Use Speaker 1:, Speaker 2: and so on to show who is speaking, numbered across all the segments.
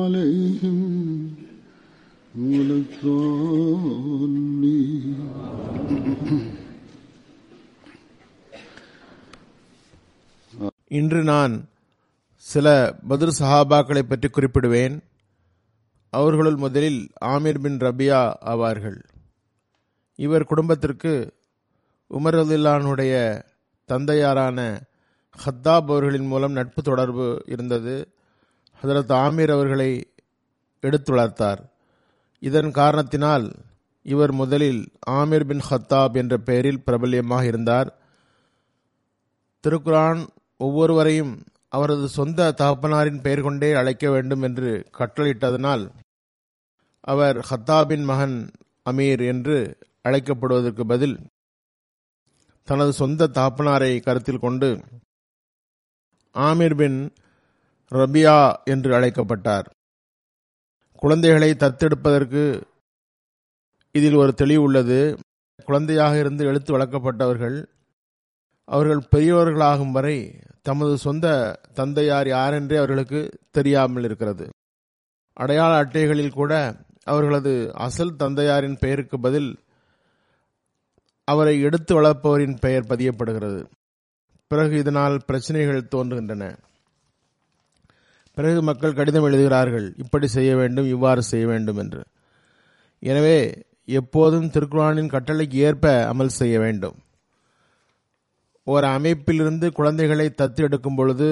Speaker 1: عليهم ولا الضالين
Speaker 2: இன்று நான் சில பத்ர் சஹாபாக்களை பற்றி குறிப்பிடுவேன் அவர்களுள் முதலில் ஆமீர் பின் ரபியா ஆவார்கள் இவர் குடும்பத்திற்கு உமர் ரலில்லானுடைய தந்தையாரான ஹத்தாப் அவர்களின் மூலம் நட்பு தொடர்பு இருந்தது ஹதரத் ஆமீர் அவர்களை எடுத்து வளர்த்தார். இதன் காரணத்தினால் இவர் முதலில் ஆமீர் பின் ஹத்தாப் என்ற பெயரில் பிரபல்யமாக இருந்தார். திருக்குரான் ஒவ்வொருவரையும் அவரது சொந்த தகப்பனாரின் பெயர் கொண்டே அழைக்க வேண்டும் என்று கட்டளையிட்டதனால் அவர் ஹத்தாபின் மகன் அமீர் என்று அழைக்கப்படுவதற்கு பதில் தனது சொந்த தகப்பனாரை கருத்தில் கொண்டு ஆமீர் பின் ரபியா என்று அழைக்கப்பட்டார். குழந்தைகளை தத்தெடுப்பதற்கு இதில் ஒரு தெளிவு உள்ளது. குழந்தையாக இருந்து எழுத்து வளர்க்கப்பட்டவர்கள் அவர்கள் பெரியவர்களாகும் வரை தமது சொந்த தந்தையார் யாரென்றே அவர்களுக்கு தெரியாமல் இருக்கிறது. அடையாள அட்டைகளில் கூட அவர்களது அசல் தந்தையாரின் பெயருக்கு பதில் அவரை எடுத்து வளர்ப்பவரின் பெயர் பதியப்படுகிறது. பிறகு இதனால் பிரச்சனைகள் தோன்றுகின்றன. பிறகு மக்கள் கடிதம் எழுதுகிறார்கள். இப்படி செய்ய வேண்டும் இவ்வாறு செய்ய வேண்டும் என்று. எனவே எப்போதும் திருக்குறானின் கட்டளைக்கு ஏற்ப அமல் செய்ய வேண்டும். ஒரு அமைப்பிலிருந்து குழந்தைகளை தத்து எடுக்கும் பொழுது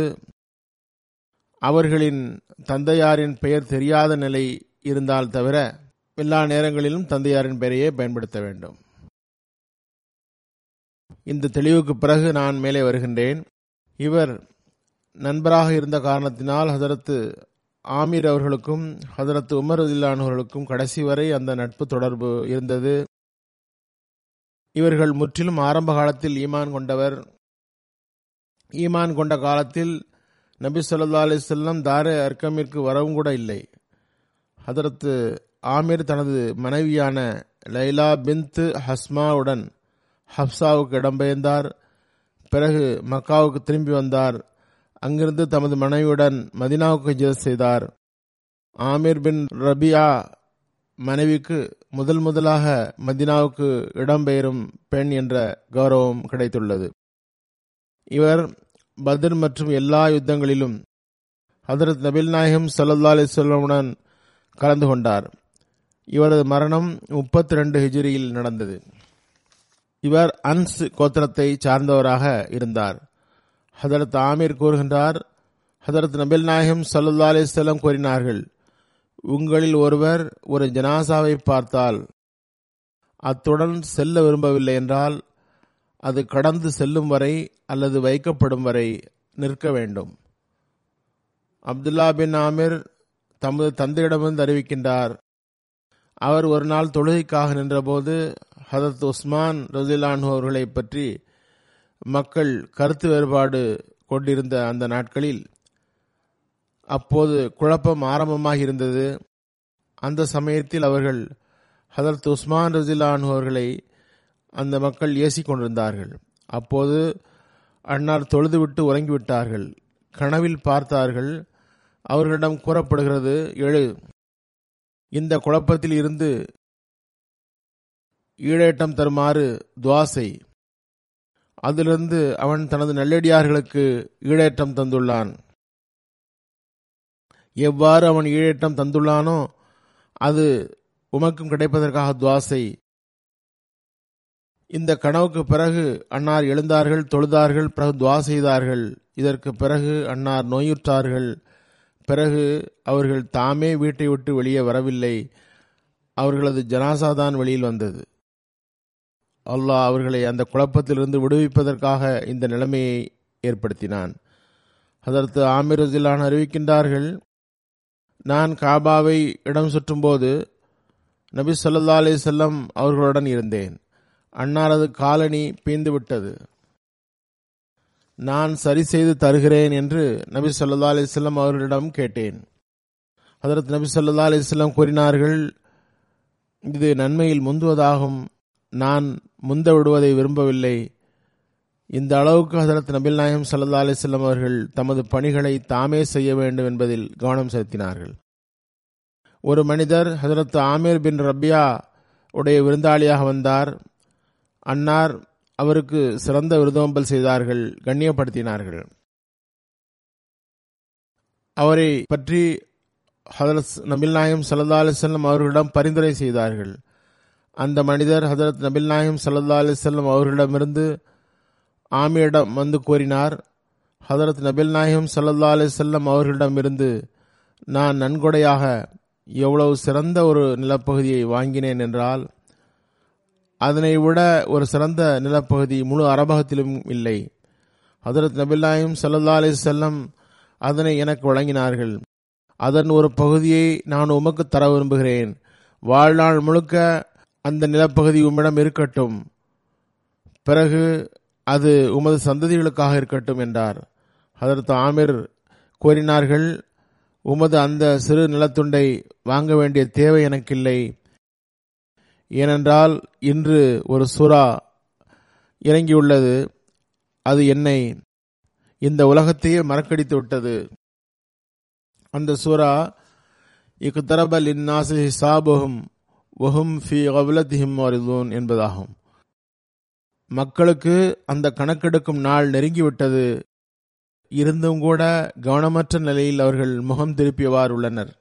Speaker 2: அவர்களின் தந்தையாரின் பெயர் தெரியாத நிலை இருந்தால் தவிர எல்லா நேரங்களிலும் தந்தையாரின் பெயரையே பயன்படுத்த வேண்டும். இந்த தெளிவுக்கு பிறகு நான் மேலே வருகின்றேன். இவர் நண்பராக இருந்த காரணத்தினால் ஹதரத்து ஆமீர் அவர்களுக்கும் ஹதரத்து உமர் அவர்களுக்கும் கடைசி வரை அந்த நட்பு தொடர்பு இருந்தது. இவர்கள் முற்றிலும் ஆரம்ப காலத்தில் ஈமான் கொண்டவர். ஈமான் கொண்ட காலத்தில் நபி சொல்லா அலிசல்லம் தாரே அர்க்கமிற்கு வரவும் கூட இல்லை. ஹதரத்து ஆமீர் தனது மனைவியான லைலா பின்த் ஹஸ்மாவுடன் ஹப்சாவுக்கு இடம்பெயர்ந்தார். பிறகு மக்காவுக்கு திரும்பி வந்தார். அங்கிருந்து தமது மனைவியுடன் மதினாவுக்கு ஹிஜரத் செய்தார். ஆமீர் பின் ரபியா மனைவிக்கு முதல் முதலாக மதினாவுக்கு இடம்பெயரும் பெண் என்ற கௌரவம் கிடைத்துள்ளது. இவர் பத்ர் மற்றும் எல்லா யுத்தங்களிலும் ஹதரத் நபில் நாயகம் சல்லா அலிஸ்வல்லமுடன் கலந்து கொண்டார். இவரது மரணம் முப்பத்தி ரெண்டு ஹிஜிரியில் நடந்தது. இவர் அன்ஸ் கோத்திரத்தை சார்ந்தவராக இருந்தார். ஹதரத் ஆமீர் கூறுகின்றார் ஹதரத் நபில் நாயகம் சல்லா அலிஸ்லம் கூறினார்கள் உங்களில் ஒருவர் ஒரு ஜனாசாவை பார்த்தால் அத்துடன் செல்ல விரும்பவில்லை என்றால் அது கடந்து செல்லும் வரை அல்லது வைக்கப்படும் வரை நிற்க வேண்டும். அப்துல்லா பின் ஆமிர் தமது தந்தையிடமிருந்து அறிவிக்கின்றார் அவர் ஒரு நாள் தொழுகைக்காக நின்றபோது ஹதரத் உஸ்மான் ரசிலான் அவர்களை பற்றி மக்கள் கருத்து வேறுபாடு கொண்டிருந்த அந்த நாட்களில் அப்போது குழப்பம் ஆரம்பமாக இருந்தது. அந்த சமயத்தில் அவர்கள் ஹதரத் உஸ்மான் ரஜிலான் அவர்களை அந்த மக்கள் ஏசி கொண்டிருந்தார்கள். அப்போது அன்னார் தொழுதுவிட்டு உறங்கிவிட்டார்கள். கனவில் பார்த்தார்கள். அவர்களிடம் கூறப்படுகிறது எழு இந்த குழப்பத்தில் இருந்து ஈழேட்டம் தருமாறு துவாசை அதிலிருந்து அவன் தனது நல்லடியார்களுக்கு ஈழேற்றம் தந்துள்ளான். எவ்வாறு அவன் ஈழேற்றம் தந்துள்ளானோ அது உமக்கும் கிடைப்பதற்காக துவாசை. இந்த கனவுக்கு பிறகு அன்னார் எழுந்தார்கள் தொழுதார்கள் பிறகு துவா செய்தார்கள். இதற்கு பிறகு அன்னார் நோயுற்றார்கள். பிறகு அவர்கள் தாமே வீட்டை விட்டு வெளியே வரவில்லை. அவர்களது ஜனாசாதான் வெளியில் வந்தது. அல்லாஹ் அவர்களை அந்த குழப்பத்திலிருந்து விடுவிப்பதற்காக இந்த நிலைமையை ஏற்படுத்தினான். அதற்கு ஆமீர் ரஜிலான் அறிவிக்கின்றார்கள் நான் காபாவை இடம் சுற்றும்போது நபி சொல்லா அலி செல்லம் அவர்களுடன் இருந்தேன். அன்னாரது காலனி பீந்து விட்டது. நான் சரி செய்து தருகிறேன் என்று நபி சொல்லா அலிஸ்லாம் அவர்களிடம் கேட்டேன். அதற்கு நபி சொல்லா அலிஸ்லாம் கூறினார்கள் இது நன்மையில் முந்துவதாகும். நான் முந்த விடுவதை விரும்பவில்லை. இந்த அளவுக்கு ஹசரத் நபில் நாயம் சல்லா அலிசல்லம் அவர்கள் தமது பணிகளை தாமே செய்ய வேண்டும் என்பதில் கவனம் செலுத்தினார்கள். ஒரு மனிதர் ஹசரத் ஆமீர் பின் ரபியா உடைய விருந்தாளியாக வந்தார். அன்னார் அவருக்கு சிறந்த விருதோம்பல் செய்தார்கள் கண்ணியப்படுத்தினார்கள். அவரை பற்றி ஹதரத் நபில் நாயம் சல்லா அலிசல்லம் அவர்களிடம் பரிந்துரை செய்தார்கள். அந்த மனிதர் ஹசரத் நபில் நாயம் சல்லா அலிசல்லம் அவர்களிடமிருந்து ஆமியிடம் வந்து கூறினார் ஹதரத் நபில் நாயகம் சல்லா அலிசல்லம் அவர்களிடமிருந்து நான் நன்கொடையாக எவ்வளவு சிறந்த ஒரு நிலப்பகுதியை வாங்கினேன் என்றால் அதனை விட ஒரு சிறந்த நிலப்பகுதி முழு அரபகத்திலும் இல்லை. ஹதரத் நபில்லாயும் சல்லா அலி செல்லம் அதனை எனக்கு வழங்கினார்கள். அதன் ஒரு பகுதியை நான் உமக்கு தர விரும்புகிறேன். வாழ்நாள் முழுக்க அந்த நிலப்பகுதி உம்மிடம் இருக்கட்டும். பிறகு அது உமது சந்ததிகளுக்காக இருக்கட்டும் என்றார். அதற்கு ஆமிர் கூறினார்கள் உமது அந்த சிறு நிலத்துண்டை வாங்க வேண்டிய தேவை எனக்கில்லை. ஏனென்றால் இன்று ஒரு சுறா இறங்கியுள்ளது. அது என்னை இந்த உலகத்தையே மறக்கடித்து விட்டது. அந்த சூரா இக்குதரபல் இந்நாசி ஹிசாபுகும் வஹும் ஃபி கவுலத்திஹிம் வருதூன் என்பதாகும். மக்களுக்கு அந்த கணக்கெடுக்கும் நாள் நெருங்கிவிட்டது. இருந்தும் கூட கவனமற்ற நிலையில் அவர்கள் முகம் திருப்பியவாறு உள்ளனர்.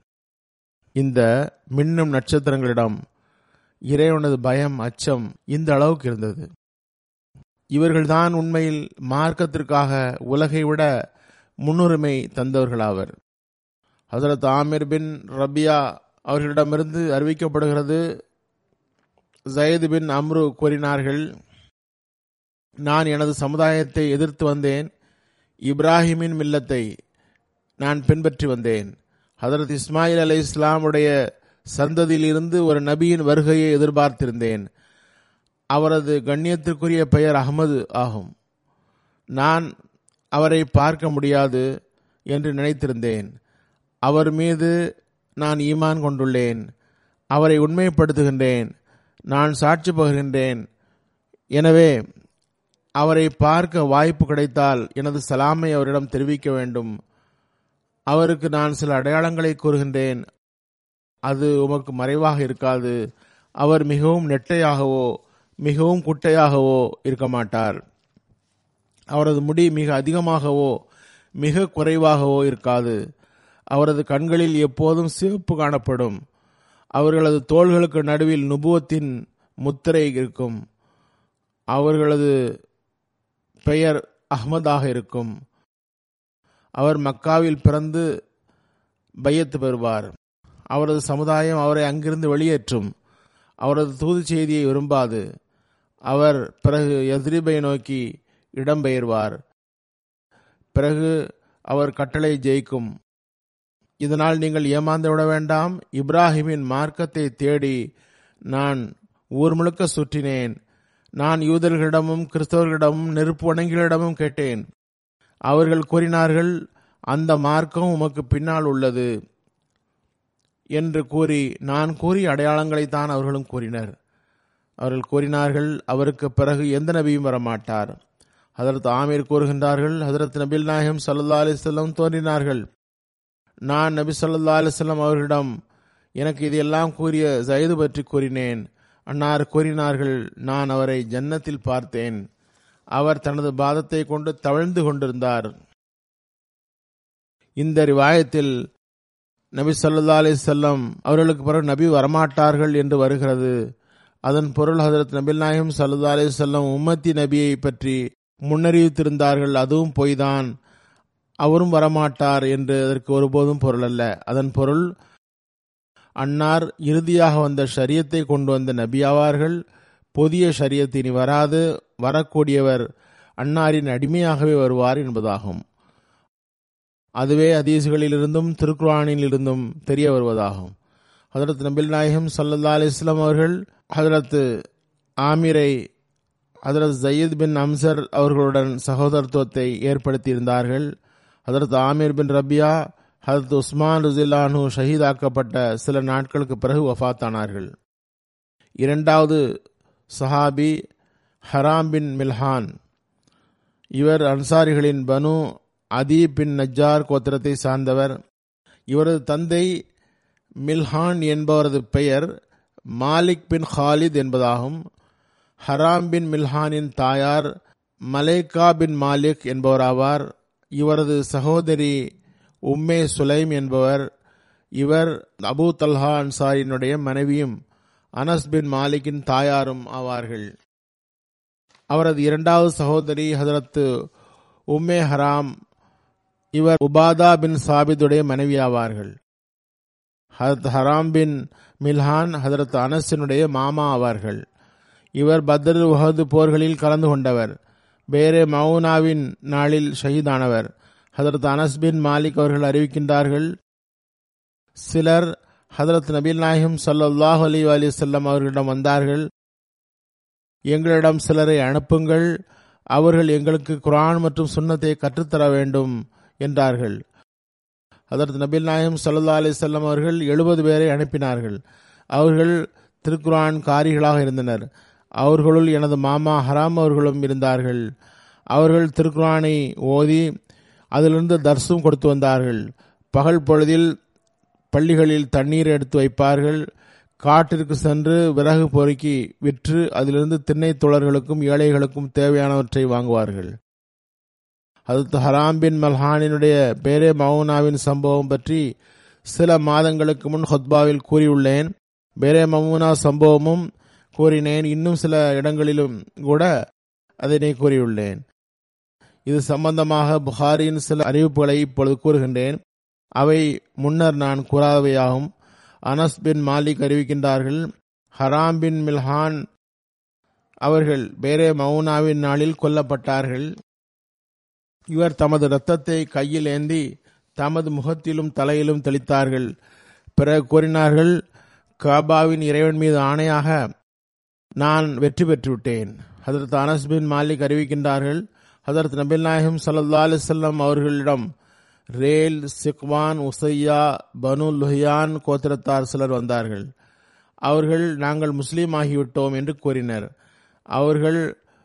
Speaker 2: இந்த மின்னும் நட்சத்திரங்களிடம் இறைவனது பயம் அச்சம் இந்த அளவுக்கு இருந்தது. இவர்கள்தான் உண்மையில் மார்க்கத்திற்காக உலகை விட முன்னுரிமை தந்தவர்களாவர். ஹசரத் ஆமிர் பின் ரபியா அவர்களிடமிருந்து அறிவிக்கப்படுகிறது. ஜயது பின் அம்ரு கூறினார்கள் நான் எனது சமுதாயத்தை எதிர்த்து வந்தேன். இப்ராஹிமின் மில்லத்தை நான் பின்பற்றி வந்தேன். ஹதரத் இஸ்மாயில் அலி இஸ்லாமுடைய சந்ததியிலிருந்து ஒரு நபியின் வருகையை எதிர்பார்த்திருந்தேன். அவரது கண்ணியத்திற்குரிய பெயர் அகமது ஆகும். நான் அவரை பார்க்க முடியாது என்று நினைத்திருந்தேன். அவர் மீது நான் ஈமான் கொண்டுள்ளேன். அவரை உண்மைப்படுத்துகின்றேன். நான் சாட்சி பகிர்கின்றேன். எனவே அவரை பார்க்க வாய்ப்பு கிடைத்தால் எனது சலாமை அவரிடம் தெரிவிக்க வேண்டும். அவருக்கு நான் சில அடையாளங்களை கூறுகின்றேன். அது உமக்கு மறைவாக இருக்காது. அவர் மிகவும் நெட்டையாகவோ மிகவும் குட்டையாகவோ இருக்க மாட்டார். அவரது முடி மிக அதிகமாகவோ மிக குறைவாகவோ இருக்காது. அவரது கண்களில் எப்போதும் சிவப்பு காணப்படும். அவர்களது தோள்களுக்கு நடுவில் நுபுவத்தின் முத்திரை இருக்கும். அவர்களது பெயர் அஹ்மதாக இருக்கும். அவர் மக்காவில் பிறந்து பையத்து பெறுவார். அவரது சமுதாயம் அவரை அங்கிருந்து வெளியேற்றும். அவரது தூது செய்தியை விரும்பாது. அவர் பிறகு எதிரிபை நோக்கி இடம்பெயர்வார் பிறகு அவர் கட்டளை ஜெயிக்கும். இதனால் நீங்கள் ஏமாந்து விட வேண்டாம். இப்ராஹிமின் மார்க்கத்தை தேடி நான் ஊர் முழுக்க சுற்றினேன். நான் யூதர்களிடமும் கிறிஸ்தவர்களிடமும் நெருப்பு வணங்கிகளிடமும் கேட்டேன். அவர்கள் கூறினார்கள் அந்த மார்க்கம் உமக்கு பின்னால் உள்ளது என்று கூறி நான் கூறி அடையாளங்களைத்தான் அவர்களும் கூறினர். அவர்கள் கூறினார்கள் அவருக்கு பிறகு எந்த நபியும் வரமாட்டார். ஹதரத் ஆமீர் கூறுகின்றார்கள் ஹதரத் நபில் நாயகம் சல்லா அலிஸ்லம் தோன்றினார்கள். நான் நபி சொல்லா அலுவலம் அவர்களிடம் எனக்கு இதையெல்லாம் கூறிய ஜயது பற்றி கூறினேன். அன்னார் கூறினார்கள் நான் அவரை ஜன்னத்தில் பார்த்தேன். அவர் தனது பாதத்தை கொண்டு தவழ்ந்து கொண்டிருந்தார். இந்த ரிவாயத்தில் நபி சொல்லா அலி செல்லம் அவர்களுக்கு பிறகு நபி வரமாட்டார்கள் என்று வருகிறது. அதன் பொருள் ஹதரத் நபில் நாயகம் சல்லா அலி செல்லம் உம்மத்தி நபியை பற்றி முன்னறிவித்திருந்தார்கள் அதுவும் பொய்தான். அவரும் வரமாட்டார் என்று அதற்கு ஒருபோதும் பொருள் அல்ல. அதன் பொருள் அன்னார் இறுதியாக வந்த ஷரியத்தை கொண்டு வந்த நபியாவார்கள் புதிய ஷரியத் இனி வராது. வரக்கூடியவர் அன்னாரின் அடிமையாகவே வருவார் என்பதாகும். அதுவே அதீசுகளிலிருந்தும் திருக்குரானிலிருந்தும் தெரிய வருவதாகும். ஹதரத் நபில் நாயகம் சல்லா அலிஸ்லாம் அவர்கள் ஹதரத் ஆமீரை ஹதரத் ஜயீத் பின் அம்சர் அவர்களுடன் சகோதரத்துவத்தை ஏற்படுத்தியிருந்தார்கள். ஹதரத் ஆமீர் பின் ரபியா ஹதரத் உஸ்மான் ருசில்லானு ஷஹீதாக்கப்பட்ட சில நாட்களுக்கு பிறகு வஃத்தானார்கள். இரண்டாவது சஹாபி ஹராம் பின் மில்ஹான். இவர் அன்சாரிகளின் பனு அதீப் பின் நஜார் கோத்திரத்தை சார்ந்தவர். இவரது தந்தை மில்ஹான் என்பவரது பெயர் மாலிக் பின் ஹாலித் என்பதாகும். ஹராம் பின் மில்ஹானின் தாயார் மலேகா பின் மாலிக் என்பவராவார். இவரது சகோதரி உம்மே சுலைம் என்பவர் இவர் அபு தல்ஹா அன்சாரியினுடைய மனைவியும் அனஸ் பின் மாலிக்கின் தாயாரும் ஆவார்கள். அவரது இரண்டாவது சகோதரி ஹதரத்து உம்மே ஹராம் இவர் உபாதா பின் சாபிதுடைய மனைவி ஆவார்கள் ஹரத் ஹராம் பின் மில்ஹான் ஹதரத் அனஸினுடைய மாமா ஆவார்கள். இவர் பத்ர் உஹது போர்களில் கலந்து கொண்டவர். பேரே மவுனாவின் நாளில் ஷஹீதானவர். ஹதரத் அனஸ் பின் மாலிக் அவர்கள் அறிவிக்கின்றார்கள் சிலர் ஹதரத் நபீல் நாயகம் சல்லாஹ் அலி அலி செல்லம் அவர்களிடம் வந்தார்கள் எங்களிடம் சிலரை அனுப்புங்கள் அவர்கள் எங்களுக்கு குரான் மற்றும் சுண்ணத்தை கற்றுத்தர வேண்டும் என்றார்கள். அதற்கு நபில் நாயம் சல்லா அலி செல்லம் அவர்கள் எழுபது பேரை அனுப்பினார்கள். அவர்கள் திருக்குரான் காரிகளாக இருந்தனர். அவர்களுள் எனது மாமா ஹராம் அவர்களும் இருந்தார்கள். அவர்கள் திருக்குரானை ஓதி அதிலிருந்து தர்சும் கொடுத்து வந்தார்கள். பகல் பொழுதில் பள்ளிகளில் தண்ணீர் எடுத்து வைப்பார்கள். காட்டிற்கு சென்று விறகு பொறுக்கி விற்று அதிலிருந்து திண்ணை தோழர்களுக்கும் ஏழைகளுக்கும் தேவையானவற்றை வாங்குவார்கள். அது ஹராம் பின் மல்ஹானினுடைய பேரே மவுனாவின் சம்பவம் பற்றி சில மாதங்களுக்கு முன் ஹொத்பாவில் கூறியுள்ளேன். பேரே மமுனா சம்பவமும் கூறினேன். இன்னும் சில இடங்களிலும் கூட அதனை கூறியுள்ளேன். இது சம்பந்தமாக புகாரின் சில அறிவிப்புகளை இப்பொழுது கூறுகின்றேன். அவை முன்னர் நான் கூறாதவையாகும். அனஸ் பின் மாலிக் அறிவிக்கின்றார்கள் ஹராம் பின் மில்ஹான் அவர்கள் பேரே மவுனாவின் நாளில் கொல்லப்பட்டார்கள். இவர் தமது இரத்தத்தை கையில் ஏந்தி தமது முகத்திலும் தலையிலும் தெளித்தார்கள். பிறகு கூறினார்கள் காபாவின் இறைவன் மீது ஆணையாக நான் வெற்றி பெற்றுவிட்டேன். ஹதரத் அனஸ் பின் மாலிக் அறிவிக்கின்றார்கள் ஹதரத் நபில் நாயகம் சல்லா அலிசல்லாம் அவர்களிடம் ரேல் சிக்வான் உசையா பனு லுஹியான் கோத்திரத்தார் சிலர் வந்தார்கள். அவர்கள் நாங்கள் முஸ்லீம் ஆகிவிட்டோம் என்று கூறினர். அவர்கள்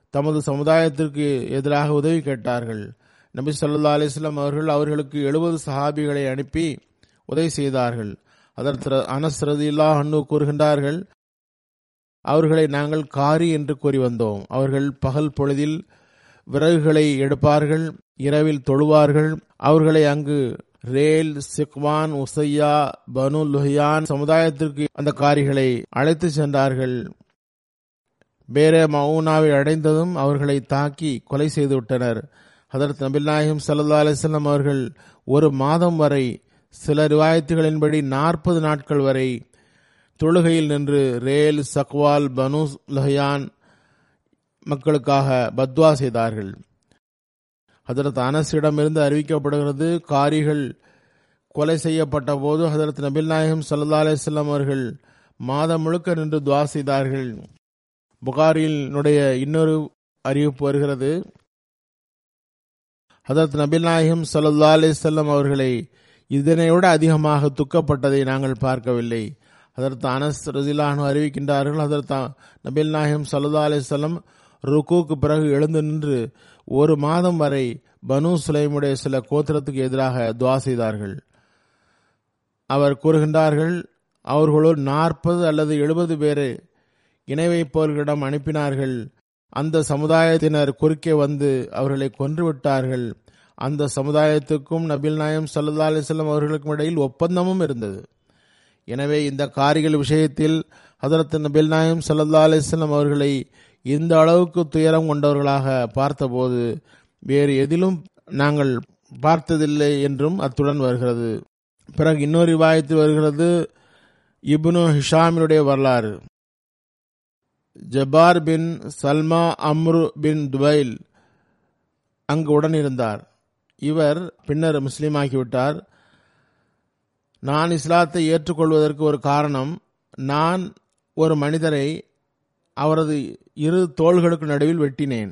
Speaker 2: தமது சமுதாயத்திற்கு எதிராக உதவி கேட்டார்கள். நபி சொல்லா அலிஸ்லாம் அவர்கள் அவர்களுக்கு எழுபது சஹாபிகளை அனுப்பி உதவி செய்தார்கள். அதற்கு அனஸ் ரதில்லா அன்னு கூறுகின்றார்கள் அவர்களை நாங்கள் காரி என்று கூறி வந்தோம். அவர்கள் பகல் பொழுதில் விறகுகளை எடுப்பார்கள் இரவில் தொழுவார்கள். அவர்களை அங்கு ரேல் சிக்வான் உசையா பனு லுஹியான் சமுதாயத்திற்கு அந்த காரிகளை அழைத்து சென்றார்கள். பேரே மவுனாவை அடைந்ததும் அவர்களை தாக்கி கொலை செய்து விட்டனர். ஹதரத் நபில்நாயகம் சல்லா அலிஸ்லாம் அவர்கள் ஒரு மாதம் வரை சில ரிவாயத்துகளின்படி நாற்பது நாட்கள் வரை தொழுகையில் நின்று ரேல் சக்வால் பனு லஹயான் மக்களுக்காக பத்வா செய்தார்கள். ஹதரத் அனஸிடமிருந்து அறிவிக்கப்படுகிறது காரிகள் கொலை செய்யப்பட்ட போது ஹதரத் நபில் நாயகம் சல்லா அலிஸ்லாம் அவர்கள் மாதம் முழுக்க நின்று துவா செய்தார்கள். புகாரினுடைய இன்னொரு அறிவிப்பு வருகிறது. ஹதரத் நபில் நாயகம் சல்லா அலிசல்லம் அவர்களை இதனைவிட அதிகமாக துக்கப்பட்டதை நாங்கள் பார்க்கவில்லை. அதற்கு அனஸ் ரசிலானு அறிவிக்கின்றார்கள். அதற்கு நபில் நாயகம் சல்லா அலிசல்லம் ருக்குக்கு பிறகு எழுந்து நின்று ஒரு மாதம் வரை பனு சுலைமுடைய சில கோத்திரத்துக்கு எதிராக துவா செய்தார்கள். அவர் கூறுகின்றார்கள் அவர்களோடு நாற்பது அல்லது எழுபது பேரை இணை வைப்பவர்களிடம் அனுப்பினார்கள். அந்த சமுதாயத்தினர் குறுக்கே வந்து அவர்களை கொன்றுவிட்டார்கள் அந்த சமுதாயத்துக்கும் நபில் நாயம் சல்லா அலிஸ்லாம் அவர்களுக்கும் இடையில் ஒப்பந்தமும் இருந்தது. எனவே இந்த காரிகள் விஷயத்தில் ஹதரத் நபில் நாயம் சல்லா அலிஸ்லாம் அவர்களை இந்த அளவுக்கு துயரம் கொண்டவர்களாக பார்த்தபோது வேறு எதிலும் நாங்கள் பார்த்ததில்லை என்றும் அத்துடன் வருகிறது. பிறகு இன்னொரு விவாயத்தில் வருகிறது இப்னு ஹிஷாமினுடைய வரலாறு. ஜபார் பின் சல்மா அம்ரு பின் துபைல் அங்கு உடன் இருந்தார் இவர் பின்னர் முஸ்லீமாகிவிட்டார். நான் இஸ்லாத்தை ஏற்றுக்கொள்வதற்கு ஒரு காரணம் நான் ஒரு மனிதரை அவரது இரு தோள்களுக்கு நடுவில் வெட்டினேன்.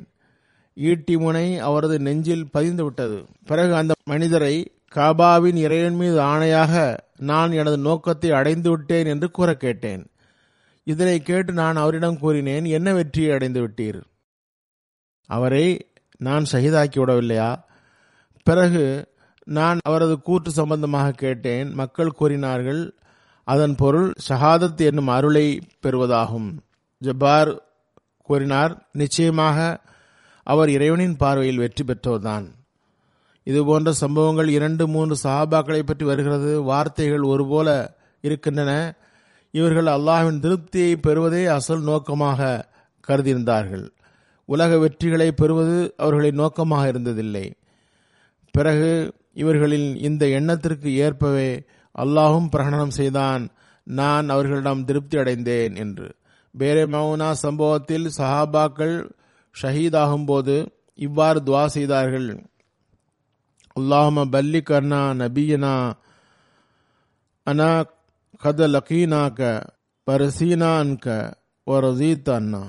Speaker 2: ஈட்டி முனை அவரது நெஞ்சில் பதிந்து விட்டது. பிறகு அந்த மனிதரை காபாவின் இறைவன் மீது ஆணையாக நான் எனது நோக்கத்தை அடைந்து விட்டேன் என்று கூற கேட்டேன். இதனை கேட்டு நான் அவரிடம் கூறினேன் என்ன வெற்றியை அடைந்து விட்டீர்? அவரை நான் சகிதாக்கி விடவில்லையா? பிறகு நான் அவரது கூற்று சம்பந்தமாக கேட்டேன். மக்கள் கூறினார்கள் அதன் பொருள் ஷஹாதத் என்னும் அருளை பெறுவதாகும். ஜப்பார் கூறினார் நிச்சயமாக அவர் இறைவனின் பார்வையில் வெற்றி பெற்றோர்தான். இதுபோன்ற சம்பவங்கள் இரண்டு மூன்று சஹாபாக்களை பற்றி வருகிறது. வார்த்தைகள் ஒருபோல இருக்கின்றன. இவர்கள் அல்லாஹ்வின் திருப்தியை பெறுவதே அசல் நோக்கமாக கருதியிருந்தார்கள். உலக வெற்றிகளை பெறுவது அவர்களின் நோக்கமாக இருந்ததில்லை. பிறகு இவர்களின் இந்த எண்ணத்திற்கு ஏற்பவே அல்லாஹும் பிரகடனம் செய்தான் நான் அவர்களிடம் திருப்தி அடைந்தேன் என்று. பேரே மவுனா சம்பவத்தில் சஹாபாக்கள் ஷஹீதாகும் போது இவ்வாறு துவா செய்தார்கள். அல்லாஹம பல்லி கர்ணா நபியனா அனா கத லக்கீனாக்க பரசீனான்க ஒரு ஒரசீத் அண்ணா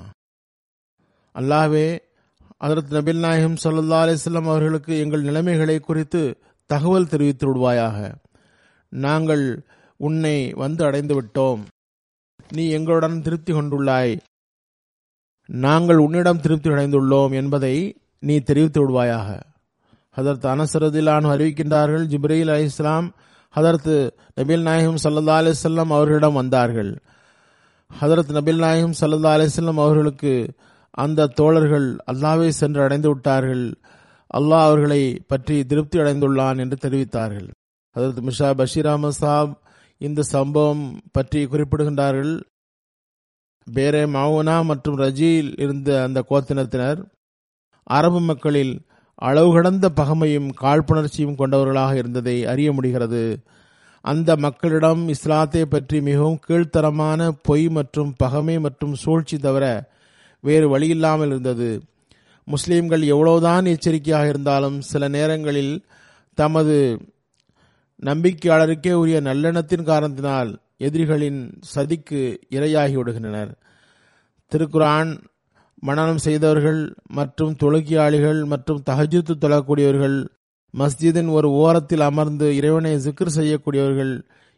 Speaker 2: அல்லாவே அதரத் நபில் நாயகம் சல்லா அலிஸ்லாம் அவர்களுக்கு எங்கள் நிலைமைகளை குறித்து தகவல் தெரிவித்து விடுவாயாக. நாங்கள் உன்னை வந்து அடைந்து விட்டோம். நீ எங்களுடன் திருப்தி கொண்டுள்ளாய். நாங்கள் உன்னிடம் திருப்தி அடைந்துள்ளோம் என்பதை நீ தெரிவித்து விடுவாயாக. ஹதரத் அனசரதிலான் அறிவிக்கின்றார்கள் ஜிப்ரீல் அலி இஸ்லாம் ஹதரத் நபில் நாயகம் சல்லா அலிசல்லாம் அவர்களிடம் வந்தார்கள். ஹதரத் நபில் நாயகம் சல்லா அலிசல்லாம் அவர்களுக்கு அந்த தோழர்கள் அல்லாவை சென்று அடைந்து விட்டார்கள். அல்லாஹ் அவர்களை பற்றி திருப்தி அடைந்துள்ளான் என்று தெரிவித்தார்கள். அதற்கு மிஷா பஷீர் அஹமது சாப் இந்த சம்பவம் பற்றி குறிப்பிடுகின்றார்கள். பேரே மவுனா மற்றும் ரஜியில் இருந்த அந்த கோத்தினத்தினர் அரபு மக்களில் அளவு கடந்த பகமையும் காழ்ப்புணர்ச்சியும் கொண்டவர்களாக இருந்ததை அறிய முடிகிறது. அந்த மக்களிடம் இஸ்லாத்தை பற்றி மிகவும் கீழ்த்தரமான பொய் மற்றும் பகமை மற்றும் சூழ்ச்சி தவிர வேறு வழியில்லாமல் இருந்தது. முஸ்லீம்கள் எவ்வளவுதான் எச்சரிக்கையாக இருந்தாலும் சில நேரங்களில் தமது நம்பிக்கையாளருக்கே உரிய நல்லெண்ணத்தின் காரணத்தினால் எதிரிகளின் சதிக்கு இரையாகி விடுகின்றனர். திருக்குரான் மனனம் செய்தவர்கள் மற்றும் தொழுகியாளிகள் மற்றும் தகஜித்து தொழக்கூடியவர்கள் மஸ்ஜிதின் ஒரு ஓரத்தில் அமர்ந்து இறைவனை சிக்கர் செய்யக்கூடியவர்கள்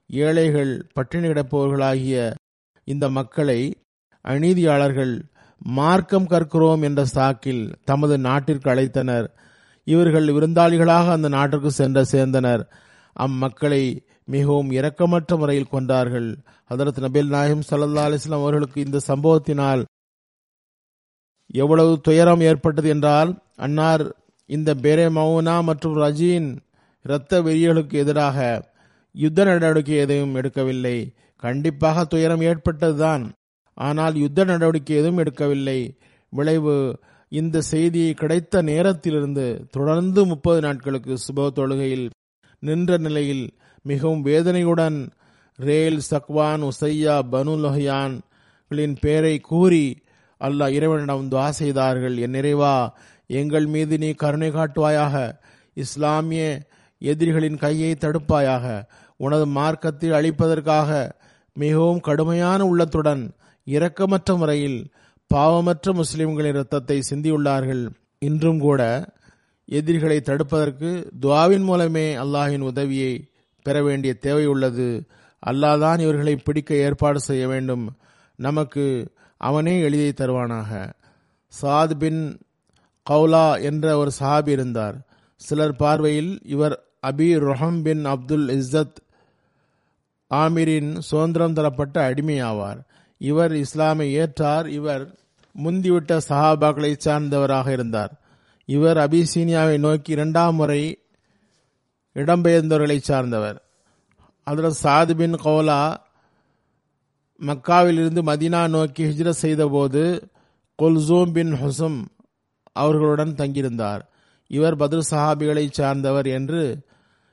Speaker 2: ஏழைகள் பட்டினி கிடப்பவர்களாகிய இந்த மக்களை அநீதியாளர்கள் மார்க்கம் கற்கிறோம் என்ற சாக்கில் தமது நாட்டிற்கு அழைத்தனர். இவர்கள் விருந்தாளிகளாக அந்த நாட்டிற்கு சென்ற சேர்ந்தனர். அம்மக்களை மிகவும் இரக்கமற்ற முறையில் கொண்டார்கள். அதரத் நபில் நாயம் சல்லா அலிஸ்லாம் அவர்களுக்கு இந்த சம்பவத்தினால் எவ்வளவு துயரம் ஏற்பட்டது என்றால் அன்னார் இந்த பேரே மவுனா மற்றும் ரஜீன் இரத்த வெறியலுக்கு எதிராக யுத்த நடவடிக்கை எதையும் எடுக்கவில்லை. கண்டிப்பாக துயரம் ஏற்பட்டதுதான். ஆனால் யுத்த நடவடிக்கை எதுவும் எடுக்கவில்லை. விளைவு இந்த செய்தி கிடைத்த நேரத்திலிருந்து தொடர்ந்து முப்பது நாட்களுக்கு சுப தொழுகையில் நின்ற நிலையில் மிகவும் வேதனையுடன் ரேல் சக்வான் உசையா பனு லொஹயான்களின் பெயரை கூறி அல்லாஹ் இறைவனிடம் துவா செய்தார்கள். என் நிறைவா எங்கள் மீது நீ கருணை காட்டுவாயாக. இஸ்லாமிய எதிரிகளின் கையை தடுப்பாயாக. உனது மார்க்கத்தை அழிப்பதற்காக மிகவும் கடுமையான உள்ளத்துடன் இரக்கமற்ற முறையில் பாவமற்ற முஸ்லிம்களின் இரத்தத்தை சிந்தியுள்ளார்கள். இன்றும் கூட எதிரிகளை தடுப்பதற்கு துவாவின் மூலமே அல்லாஹின் உதவியை பெற வேண்டிய தேவை உள்ளது. அல்லாதான் இவர்களை பிடிக்க ஏற்பாடு செய்ய வேண்டும். நமக்கு அவனே எளிதை தருவானாக. சாத் பின் கவுலா என்ற ஒரு சஹாபி இருந்தார். சிலர் பார்வையில் இவர் அபி ரொஹம் பின் அப்துல் இஸ்ஸத் ஆமிரின் சுதந்திரம் தரப்பட்ட அடிமை ஆவார் இவர் இஸ்லாமை ஏற்றார். இவர் முந்திவிட்ட சஹாபாக்களை சார்ந்தவராக இருந்தார். இவர் அபிசீனியாவை நோக்கி இரண்டாம் முறை இடம்பெயர்ந்தவர்களை சார்ந்தவர். அதில் சாது பின் கௌலா மக்காவிலிருந்து மதினா நோக்கி ஹிஜ்ரத் செய்தபோது கொல்சூம் பின் ஹுசம் அவர்களுடன் தங்கியிருந்தார். இவர் பத்ரு சஹாபிகளை சார்ந்தவர் என்று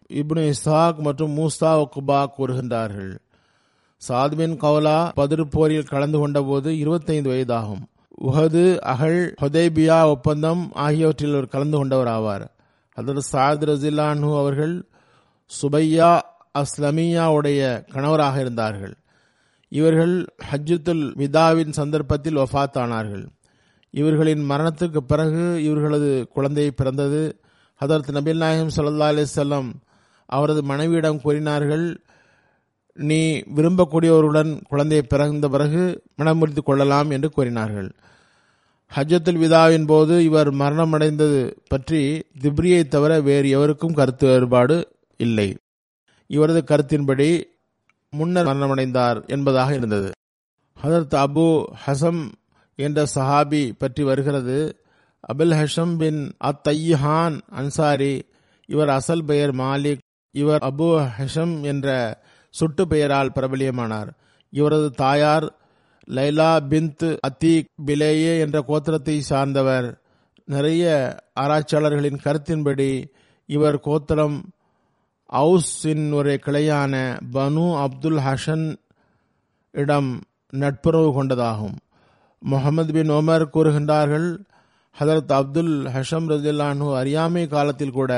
Speaker 2: இப்னு இஸ்ஹாக் மற்றும் மூஸ்தா ஒக்குபா கூறுகின்றார்கள். சாத் கவுலா பதிரு பதிர் போரில் கலந்து கொண்டபோது இருபத்தைந்து வயதாகும். உஹது அகல் ஹொதேபியா ஒப்பந்தம் ஆகியவற்றில் அவர் கலந்து கொண்டவர் ஆவார் அதற்கு சாத் ரசிலானு அவர்கள் சுபையா அஸ்லமியாவுடைய கணவராக இருந்தார்கள். இவர்கள் ஹஜ்ஜுத்துல் விதாவின் சந்தர்ப்பத்தில் வஃத் ஆனார்கள் இவர்களின் மரணத்துக்கு பிறகு இவர்களது குழந்தை பிறந்தது. ஹதரத் நபில் நாயகம் சல்லா அலிசல்லாம் அவரது மனைவியிடம் கூறினார்கள் நீ விரும்பக்கூடியவருடன் குழந்தையை பிறந்த பிறகு மனமுறித்து கொள்ளலாம் என்று கூறினார்கள். ஹஜ்ஜத்துல் விதாவின் போது இவர் மரணமடைந்தது பற்றி திப்ரியை தவிர வேறு எவருக்கும் கருத்து வேறுபாடு இல்லை. இவரது கருத்தின்படி முன்னர் மரணமடைந்தார் என்பதாக இருந்தது. ஹதரத் அபு ஹசம் என்ற சஹாபி பற்றி வருகிறது. அபுல் ஹஷம் பின் அத்தையான் அன்சாரி இவர் அசல் பெயர் மாலிக் இவர் அபு ஹஷம் என்ற சுட்டு பெயரால் பிரபலியமானார். இவரது தாயார் லைலா பிந்த் அத்தீக் பிலேயே என்ற கோத்திரத்தை சார்ந்தவர். நிறைய ஆராய்ச்சியாளர்களின் கருத்தின்படி இவர் கோத்திரம் அவுஸின் ஒரு கிளையான பனு அப்துல் ஹஷன் இடம் நட்புறவு கொண்டதாகும். முகமது பின் ஒமர் கூறுகின்றார்கள் ஹதரத் அப்துல் ஹஷம் ரஜில்லானு அறியாமை காலத்தில் கூட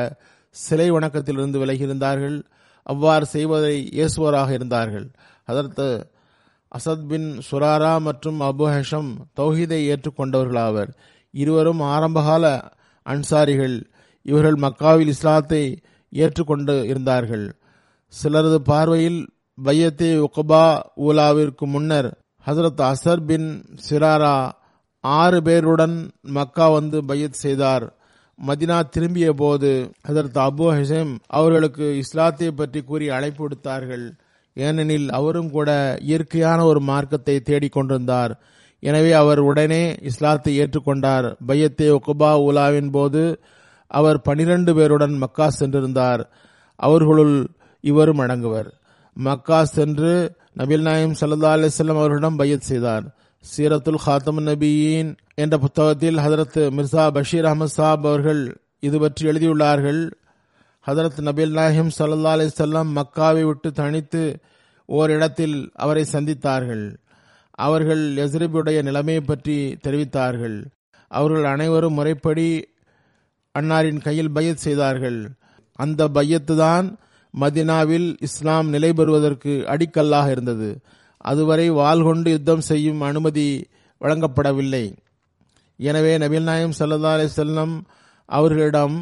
Speaker 2: சிலை வணக்கத்திலிருந்து விலகியிருந்தார்கள். அவ்வாறு செய்வதை இயேசுவராக இருந்தார்கள். அதற்கு அசத் பின் சுராரா மற்றும் அபு ஹஷம் தௌஹீதை ஏற்றுக்கொண்டவர்களாவர். இருவரும் ஆரம்பகால அன்சாரிகள். இவர்கள் மக்காவில் இஸ்லாத்தை ஏற்றுக்கொண்டு இருந்தார்கள். சிலரது பார்வையில் பையத்தே உகபா ஊலாவிற்கு முன்னர் ஹசரத் அசர் பின் சிராரா ஆறு பேருடன் மக்கா வந்து பையத் செய்தார். மதினா திரும்பிய போது அதற்கு அபு ஹசேம் அவர்களுக்கு இஸ்லாத்தை பற்றி கூறி அழைப்பு விடுத்தார்கள். ஏனெனில் அவரும் கூட இயற்கையான ஒரு மார்க்கத்தை தேடிக்கொண்டிருந்தார் எனவே அவர் உடனே இஸ்லாத்தை ஏற்றுக்கொண்டார். பையத்தே ஒகுபா உலாவின் போது அவர் பனிரெண்டு பேருடன் மக்கா சென்றிருந்தார். அவர்களுள் இவரும் அடங்குவர். மக்கா சென்று நபில் நாயம் சல்லா அலிஸ்லாம் அவர்களிடம் பையத் செய்தார். சீரத்துல் ஹாத்தம் நபியின் என்ற புத்தகத்தில் ஹதரத் மிர்சா பஷீர் அஹமது சாப் அவர்கள் இது பற்றி எழுதியுள்ளார்கள். ஹதரத் நபில் நாயிம் சல்லா அலிசல்லாம் மக்காவை விட்டு தனித்து ஓரிடத்தில் அவரை சந்தித்தார்கள். அவர்கள் எஸ்ரிபுடைய நிலைமையை பற்றி தெரிவித்தார்கள். அவர்கள் அனைவரும் முறைப்படி அன்னாரின் கையில் பையத் செய்தார்கள். அந்த பையத்து தான் மதினாவில் இஸ்லாம் நிலை பெறுவதற்கு அடிக்கல்லாக இருந்தது. அதுவரை வாள் கொண்டு யுத்தம் செய்யும் அனுமதி வழங்கப்படவில்லை. எனவே நபில் நாயம் சல்லா அலி செல்லம் அவர்களிடம்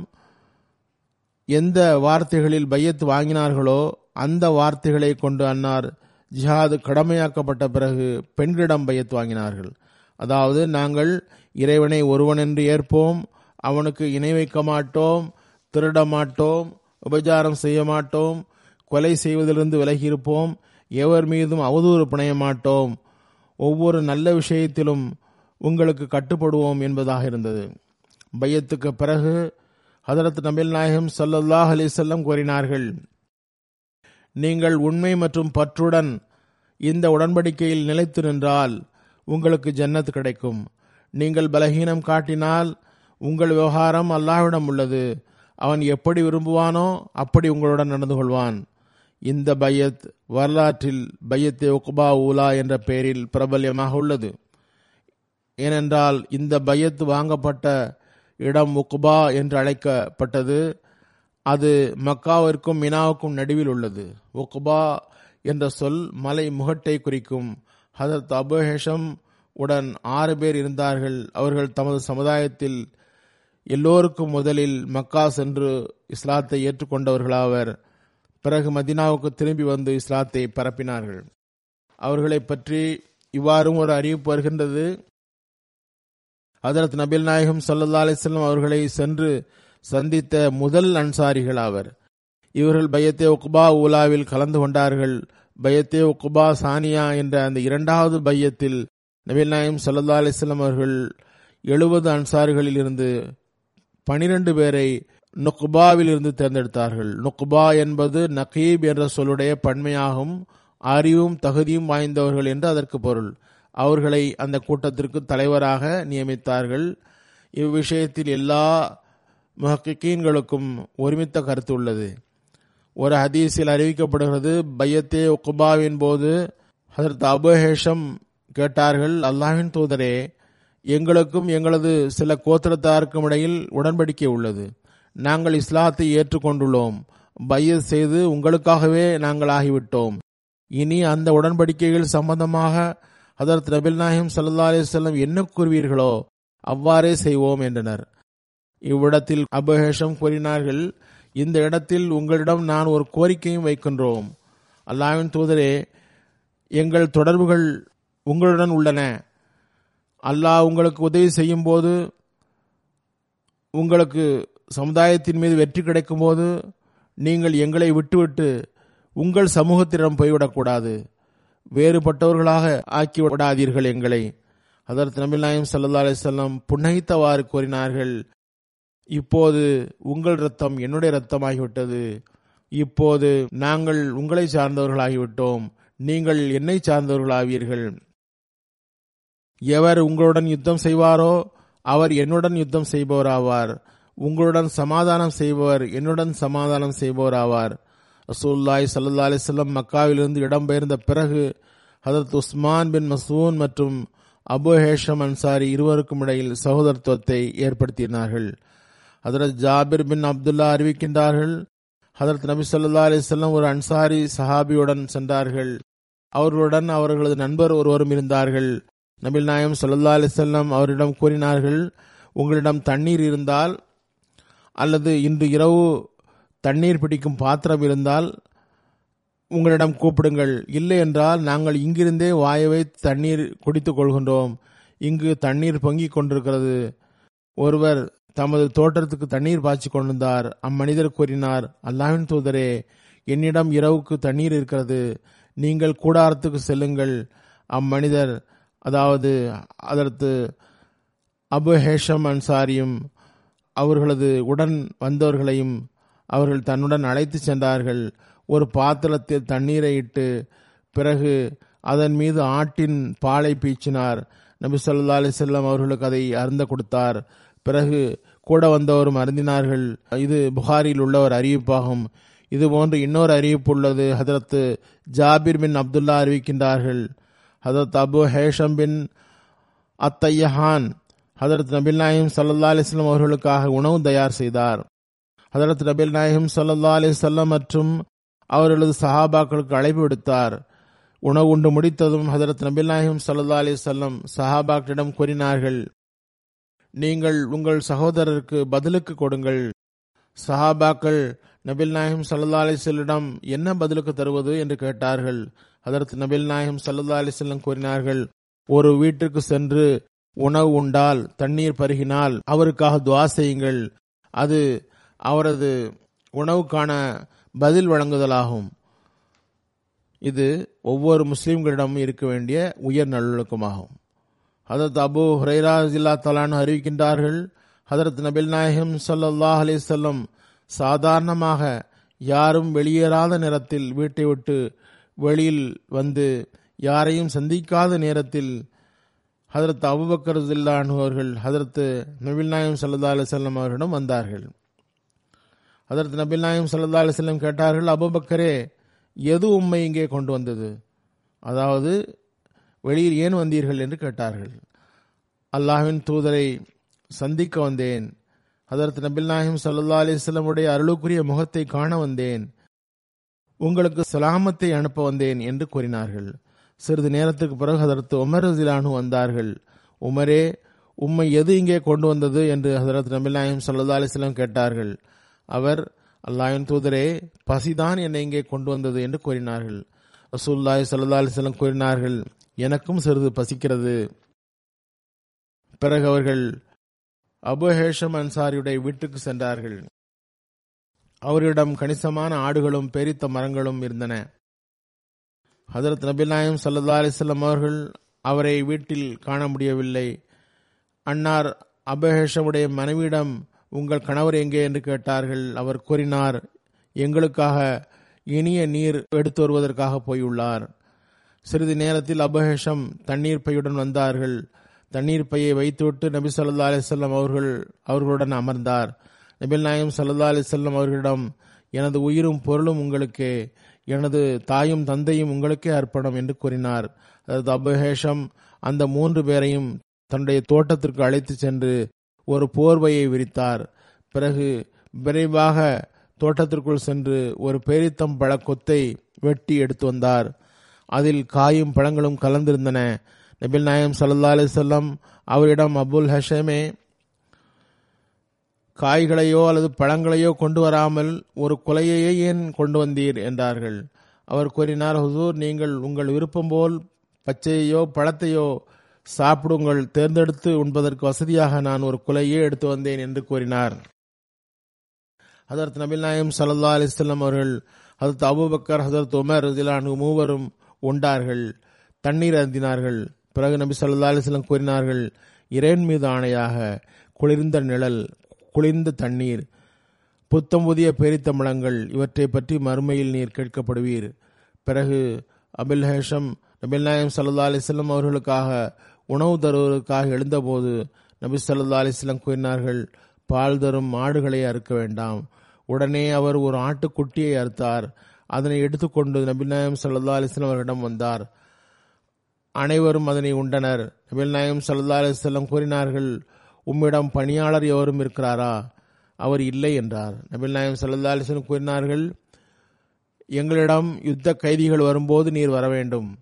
Speaker 2: எந்த வார்த்தைகளில் பையத் வாங்கினார்களோ அந்த வார்த்தைகளை கொண்டு அன்னார் ஜிஹாது கடமையாக்கப்பட்ட பிறகு பெண்களிடம் பையத் வாங்கினார்கள். அதாவது நாங்கள் இறைவனை ஒருவனென்று ஏற்போம் அவனுக்கு இணை வைக்க மாட்டோம் திருட மாட்டோம் உபச்சாரம் செய்ய மாட்டோம் கொலை செய்வதிலிருந்து விலகி இருப்போம் எவர் மீதும் அவதூறு புனைய மாட்டோம் ஒவ்வொரு நல்ல விஷயத்திலும் உங்களுக்கு கட்டுப்படுவோம் என்பதாக இருந்தது. பையத்துக்கு பிறகு ஹதரத் நபில் நாயகம் சல்லல்லாஹ் அலிசல்லம் கூறினார்கள் நீங்கள் உண்மை மற்றும் பற்றுடன் இந்த உடன்படிக்கையில் நிலைத்து நின்றால் உங்களுக்கு ஜன்னத் கிடைக்கும். நீங்கள் பலகீனம் காட்டினால் உங்கள் விவகாரம் அல்லாஹ்விடம் உள்ளது. அவன் எப்படி விரும்புவானோ அப்படி உங்களுடன் நடந்து கொள்வான். இந்த பையத் வரலாற்றில் பையத்தே உக்பா உலா என்ற பெயரில் பிரபல்யமாக உள்ளது. ஏனென்றால் இந்த பையத் வாங்கப்பட்ட இடம் உக்பா என்று அழைக்கப்பட்டது. அது மக்காவிற்கும் மினாவுக்கும் நடுவில் உள்ளது. உக்பா என்ற சொல் மலை முகட்டை குறிக்கும். ஹதரத் அபுஹேஷம் உடன் ஆறு பேர் இருந்தார்கள். அவர்கள் தமது சமுதாயத்தில் எல்லோருக்கும் முதலில் மக்கா சென்று இஸ்லாத்தை ஏற்றுக்கொண்டவர்களாவர். பிறகு மதினாவுக்கு திரும்பி வந்து இஸ்லாத்தை பரப்பினார்கள். அவர்களை பற்றி இவ்வாறும் ஒரு அறிவிப்பு வருகின்றது. ஹதரத் நபில் நாயகம் சல்லா அலிஸ்லம் அவர்களை சென்று சந்தித்த முதல் அன்சாரிகள் ஆவர். இவர்கள் பயத்தே உக்பா ஊலாவில் கலந்து கொண்டார்கள். பயத்தே உக்பா சானியா என்ற அந்த இரண்டாவது பையத்தில் நபில் நாயம் சல்லா அலிஸ்லம் அவர்கள் எழுபது அன்சாரிகளில் இருந்து பனிரெண்டு பேரை நுக்பாவில் இருந்து தேர்ந்தெடுத்தார்கள். நுக்பா என்பது நகீப் என்ற சொல்லுடைய பன்மையாகும் அறிவும் தகுதியும் வாய்ந்தவர்கள் என்று அதற்கு பொருள். அவர்களை அந்த கூட்டத்திற்கு தலைவராக நியமித்தார்கள். இவ்விஷயத்தில் எல்லா முஹக்கிகீன்களுக்கும் ஒருமித்த கருத்து உள்ளது. ஒரு ஹதீஸில் அறிவிக்கப்படுகிறது பையத்தே உக்பாவின் போது அதற்கு அபுஹேஷம் கேட்டார்கள் அல்லாஹின் தூதரே எங்களுக்கும் எங்களது சில கோத்திரத்தாருக்கும் இடையில் உடன்படிக்கை உள்ளது. நாங்கள் இஸ்லாத்தை ஏற்றுக்கொண்டுள்ளோம். பையஸ் செய்து உங்களுக்காகவே நாங்கள் ஆகிவிட்டோம். இனி அந்த உடன்படிக்கைகள் சம்பந்தமாக ஹதரத் நபில் நாயம் சல்லா அலிசல்லம் என்ன கூறுவீர்களோ அவ்வாறே செய்வோம் என்றனர். இவ்விடத்தில் அபஹேஷம் கூறினார்கள் இந்த இடத்தில் உங்களிடம் நான் ஒரு கோரிக்கையும் வைக்கின்றோம். அல்லாவின் தூதரே எங்கள் தொடர்புகள் உங்களுடன் உள்ளன. அல்லாஹ் உங்களுக்கு உதவி செய்யும் போது உங்களுக்கு சமுதாயத்தின் மீது வெற்றி கிடைக்கும் போது நீங்கள் எங்களை விட்டுவிட்டு உங்கள் சமூகத்திடம் போய்விடக்கூடாது. வேறுபட்டவர்களாக ஆக்கி விடாதீர்கள் எங்களை. அதற்கு நபில் நாயம் சல்லா அலிசல்லாம் புன்னகித்தவாறு கூறினார்கள் இப்போது உங்கள் ரத்தம் என்னுடைய ரத்தமாகிவிட்டது இப்போது நாங்கள் உங்களை சார்ந்தவர்களாகிவிட்டோம். நீங்கள் என்னை சார்ந்தவர்களாவீர்கள். எவர் உங்களுடன் யுத்தம் செய்வாரோ அவர் என்னுடன் யுத்தம் செய்பவராவார். உங்களுடன் சமாதானம் செய்பவர் என்னுடன் சமாதானம் செய்பவராவார். ரசூல்லாய் சல்லா அலிஸ்லம் மக்காவிலிருந்து இடம்பெயர்ந்த பிறகு ஹதரத் உஸ்மான் பின் மசூன் மற்றும் அபு ஹேஷம் அன்சாரி இருவருக்கும் இடையில் சகோதரத்துவத்தை ஏற்படுத்தினார்கள். ஹதரத் ஜாபிர் பின் அப்துல்லா அறிவிக்கின்றார்கள் ஹதரத் நபி சொல்லா அலிஸ்லாம் ஒரு அன்சாரி சஹாபியுடன் சென்றார்கள். அவர்களுடன் அவர்களது நண்பர் ஒருவரும் இருந்தார்கள். நபில் நாயம் சல்லா அலிசல்லாம் அவரிடம் கூறினார்கள் உங்களிடம் தண்ணீர் இருந்தால் அல்லது இன்று இரவு தண்ணீர் பிடிக்கும் பாத்திரம் இருந்தால் உங்களிடம் கூப்பிடுங்கள். இல்லை என்றால் நாங்கள் இங்கிருந்தே வாயவை தண்ணீர் குடித்துக் கொள்கின்றோம். இங்கு தண்ணீர் பொங்கிக் கொண்டிருக்கிறது. ஒருவர் தமது தோட்டத்துக்கு தண்ணீர் பாய்ச்சி கொண்டிருந்தார். அம்மனிதர் கூறினார் அல்லாவின் தூதரே என்னிடம் இரவுக்கு தண்ணீர் இருக்கிறது. நீங்கள் கூடாரத்துக்கு செல்லுங்கள். அம்மனிதர் அதாவது அதற்கு அபு ஹேஷம் அன்சாரியும் அவர்களது உடன் வந்தவர்களையும் அவர்கள் தன்னுடன் அழைத்து சென்றார்கள். ஒரு பாத்திரத்தில் தண்ணீரை இட்டு பிறகு அதன் மீது ஆட்டின் பாலை பீச்சினார் நபி சொல்லா அலிசல்லாம் அவர்களுக்கு அதை அருந்த கொடுத்தார். பிறகு கூட வந்தவரும் அருந்தினார்கள். இது புகாரில் உள்ள ஒரு அறிவிப்பாகும். இது போன்று இன்னொரு அறிவிப்பு உள்ளது. ஹதரத்து ஜாபிர் பின் அப்துல்லா அறிவிக்கின்றார்கள். ஹதரத் அபு ஹேஷம் பின் அத்தையஹான் ஹதரத் நபில் நாயிம் சல்லா அலிஸ்லாம் அவர்களுக்காக உணவு தயார் செய்தார். ஹதரத் நபில் நாயிம் சல்லா அலிசல்லம் மற்றும் அவர்களது சஹாபாக்களுக்கு அழைப்பு விடுத்தார். உணவு உண்டு முடித்ததும் ஹதரத் நபில் நாயிம் சல்லா அலிசல்லம் சஹாபாக்களிடம் கூறினார்கள் நீங்கள் உங்கள் சகோதரருக்கு பதிலுக்கு கொடுங்கள். சஹாபாக்கள் நபில் நாயிம் சல்லா அலிசல்லிடம் என்ன பதிலுக்கு தருவது? என்று கேட்டார்கள். அதற்கு நபில் நாயகம் சல்லா அலிசல்லம் கூறினார்கள் ஒரு வீட்டிற்கு சென்று உணவு உண்டால் தண்ணீர் பருகினால் அவருக்காக துவா செய்யுங்கள். அது அவரது உணவுக்கான பதில் வழங்குதலாகும். இது ஒவ்வொரு முஸ்லீம்களிடமும் இருக்க வேண்டிய உயர் நல்லொழுக்கமாகும். ஹதரத் அபு ஹுரைரா ஜில்லா தலான் அறிவிக்கின்றார்கள் ஹதரத் நபில் நாயகம் சல்லாஹ் அலிசல்லம் சாதாரணமாக யாரும் வெளியேறாத நேரத்தில் வீட்டை விட்டு வெளியில் வந்து யாரையும் சந்திக்காத நேரத்தில் ஹதரத் அபுபக்கர் ஜில்லான் அவர்கள் ஹதரத்து நபில் நாயம் சல்லா அலிசல்லம் அவர்களிடம் வந்தார்கள். ஹதரத் நபில் நாயம் சல்லா அலிசல்லம் கேட்டார்கள் அபுபக்கரே எது உண்மை இங்கே கொண்டு வந்தது? அதாவது வெளியில் ஏன் வந்தீர்கள்? என்று கேட்டார்கள். அல்லாஹின் தூதரை சந்திக்க வந்தேன். ஹதரத் நபில் நாயம் சல்லா அலிஸ்லமுடைய அருளுக்குரிய முகத்தை காண வந்தேன். உங்களுக்கு சலாமத்தை அனுப்ப வந்தேன் என்று கூறினார்கள். சிறிது நேரத்துக்கு பிறகு ஹதரத் உமர் ரசிலானு வந்தார்கள். உமரே உம்மை எது இங்கே கொண்டு வந்தது? என்று ஹசரத் நபிநாயம் சல்லா அலிஸ்லாம் கேட்டார்கள். அவர் அல்லாயின் தூதரே பசிதான் என்னை இங்கே கொண்டு வந்தது என்று கூறினார்கள். ரசூல்லாய் சல்லா அலிஸ்லாம் கூறினார்கள் எனக்கும் சிறிது பசிக்கிறது. பிறகு அவர்கள் அபு ஹேஷம் அன்சாரியுடைய வீட்டுக்கு சென்றார்கள். அவரிடம் கணிசமான ஆடுகளும் பெரித்த மரங்களும் இருந்தன. ஹதரத் நபிநாயம் சல்லா அலிஸ்லாம் அவர்கள் அவரை வீட்டில் காண முடியவில்லை. அன்னார் அபஹேஷமுடைய மனைவியிடம் உங்கள் கணவர் எங்கே? என்று கேட்டார்கள். அவர் கூறினார் எங்களுக்காக இனிய நீர் எடுத்து வருவதற்காக போயுள்ளார். சிறிது நேரத்தில் அபஹேஷம் தண்ணீர் பையுடன் வந்தார்கள். தண்ணீர் பையை வைத்துவிட்டு நபி சொல்லா அலிசல்லாம் அவர்கள் அவர்களுடன் அமர்ந்தார். நபில் நாயம் சல்லா அலிசல்லாம் அவர்களிடம் எனது உயிரும் பொருளும் உங்களுக்கே எனது தாயும் தந்தையும் உங்களுக்கே அர்ப்பணம் என்று கூறினார். அதாவது அபஹேஷம் அந்த மூன்று பேரையும் தன்னுடைய தோட்டத்திற்கு அழைத்து சென்று ஒரு போர்வையை விரித்தார். பிறகு விரைவாக தோட்டத்திற்குள் சென்று ஒரு பேரித்தம் பழக்கொத்தை கொத்தை வெட்டி எடுத்து வந்தார். அதில் காயும் பழங்களும் கலந்திருந்தன. நபில் நாயம் சல்லா அலிசல்லாம் அவரிடம் அபுல் ஹஷமே காய்களையோ அல்லது பழங்களையோ கொண்டு வராமல் ஒரு கொலையையே ஏன் கொண்டு வந்தீர் என்றார்கள். அவர் கூறினார் ஹுசூர் நீங்கள் உங்கள் விருப்பம் போல் பச்சையோ பழத்தையோ சாப்பிடுங்கள். தேர்ந்தெடுத்து உண்பதற்கு வசதியாக நான் ஒரு குலையே எடுத்து வந்தேன் என்று கூறினார். ஹதரத் நபில் நாயம் சல்லா அலிஸ்லாம் அவர்கள் ஹதரத் அபுபக்கர் ஹதரத் உமர் இதிலான மூவரும் உண்டார்கள் தண்ணீர் அருந்தினார்கள். பிறகு நபி சல்லா அலிஸ்லாம் கூறினார்கள் இறைன் மீது ஆணையாக குளிர்ந்த நிழல் குளிர்ந்த தண்ணீர் புத்தம் புதிய பேரித்தமிழங்கள் இவற்றை பற்றி மறுமையில் நீர் கேட்கப்படுவீர். பிறகு அபில் ஹேஷம் நபில் நாயம் சல்லா அலிஸ்லம் அவர்களுக்காக உணவு தருவதற்காக எழுந்தபோது நபி சல்லா அலிஸ்லம் கூறினார்கள் பால் தரும் மாடுகளை அறுக்க வேண்டாம். உடனே அவர் ஒரு ஆட்டுக்குட்டியை அறுத்தார். அதனை எடுத்துக்கொண்டு நபில் நாயம் சல்லா அலிஸ்லம் அவர்களிடம் வந்தார். அனைவரும் அதனை உண்டனர். நபில் நாயம் சல்லா அலிஸ்லம் கூறினார்கள் உம்மிடம் பணியாளர் எவரும் இருக்கிறாரா? அவர் இல்லை என்றார். நபில் நாயம் சல்லா அலிஸ்லாம் கூறினார்கள் எங்களிடம் யுத்த கைதிகள் வரும்போது நீர் வர வேண்டும்.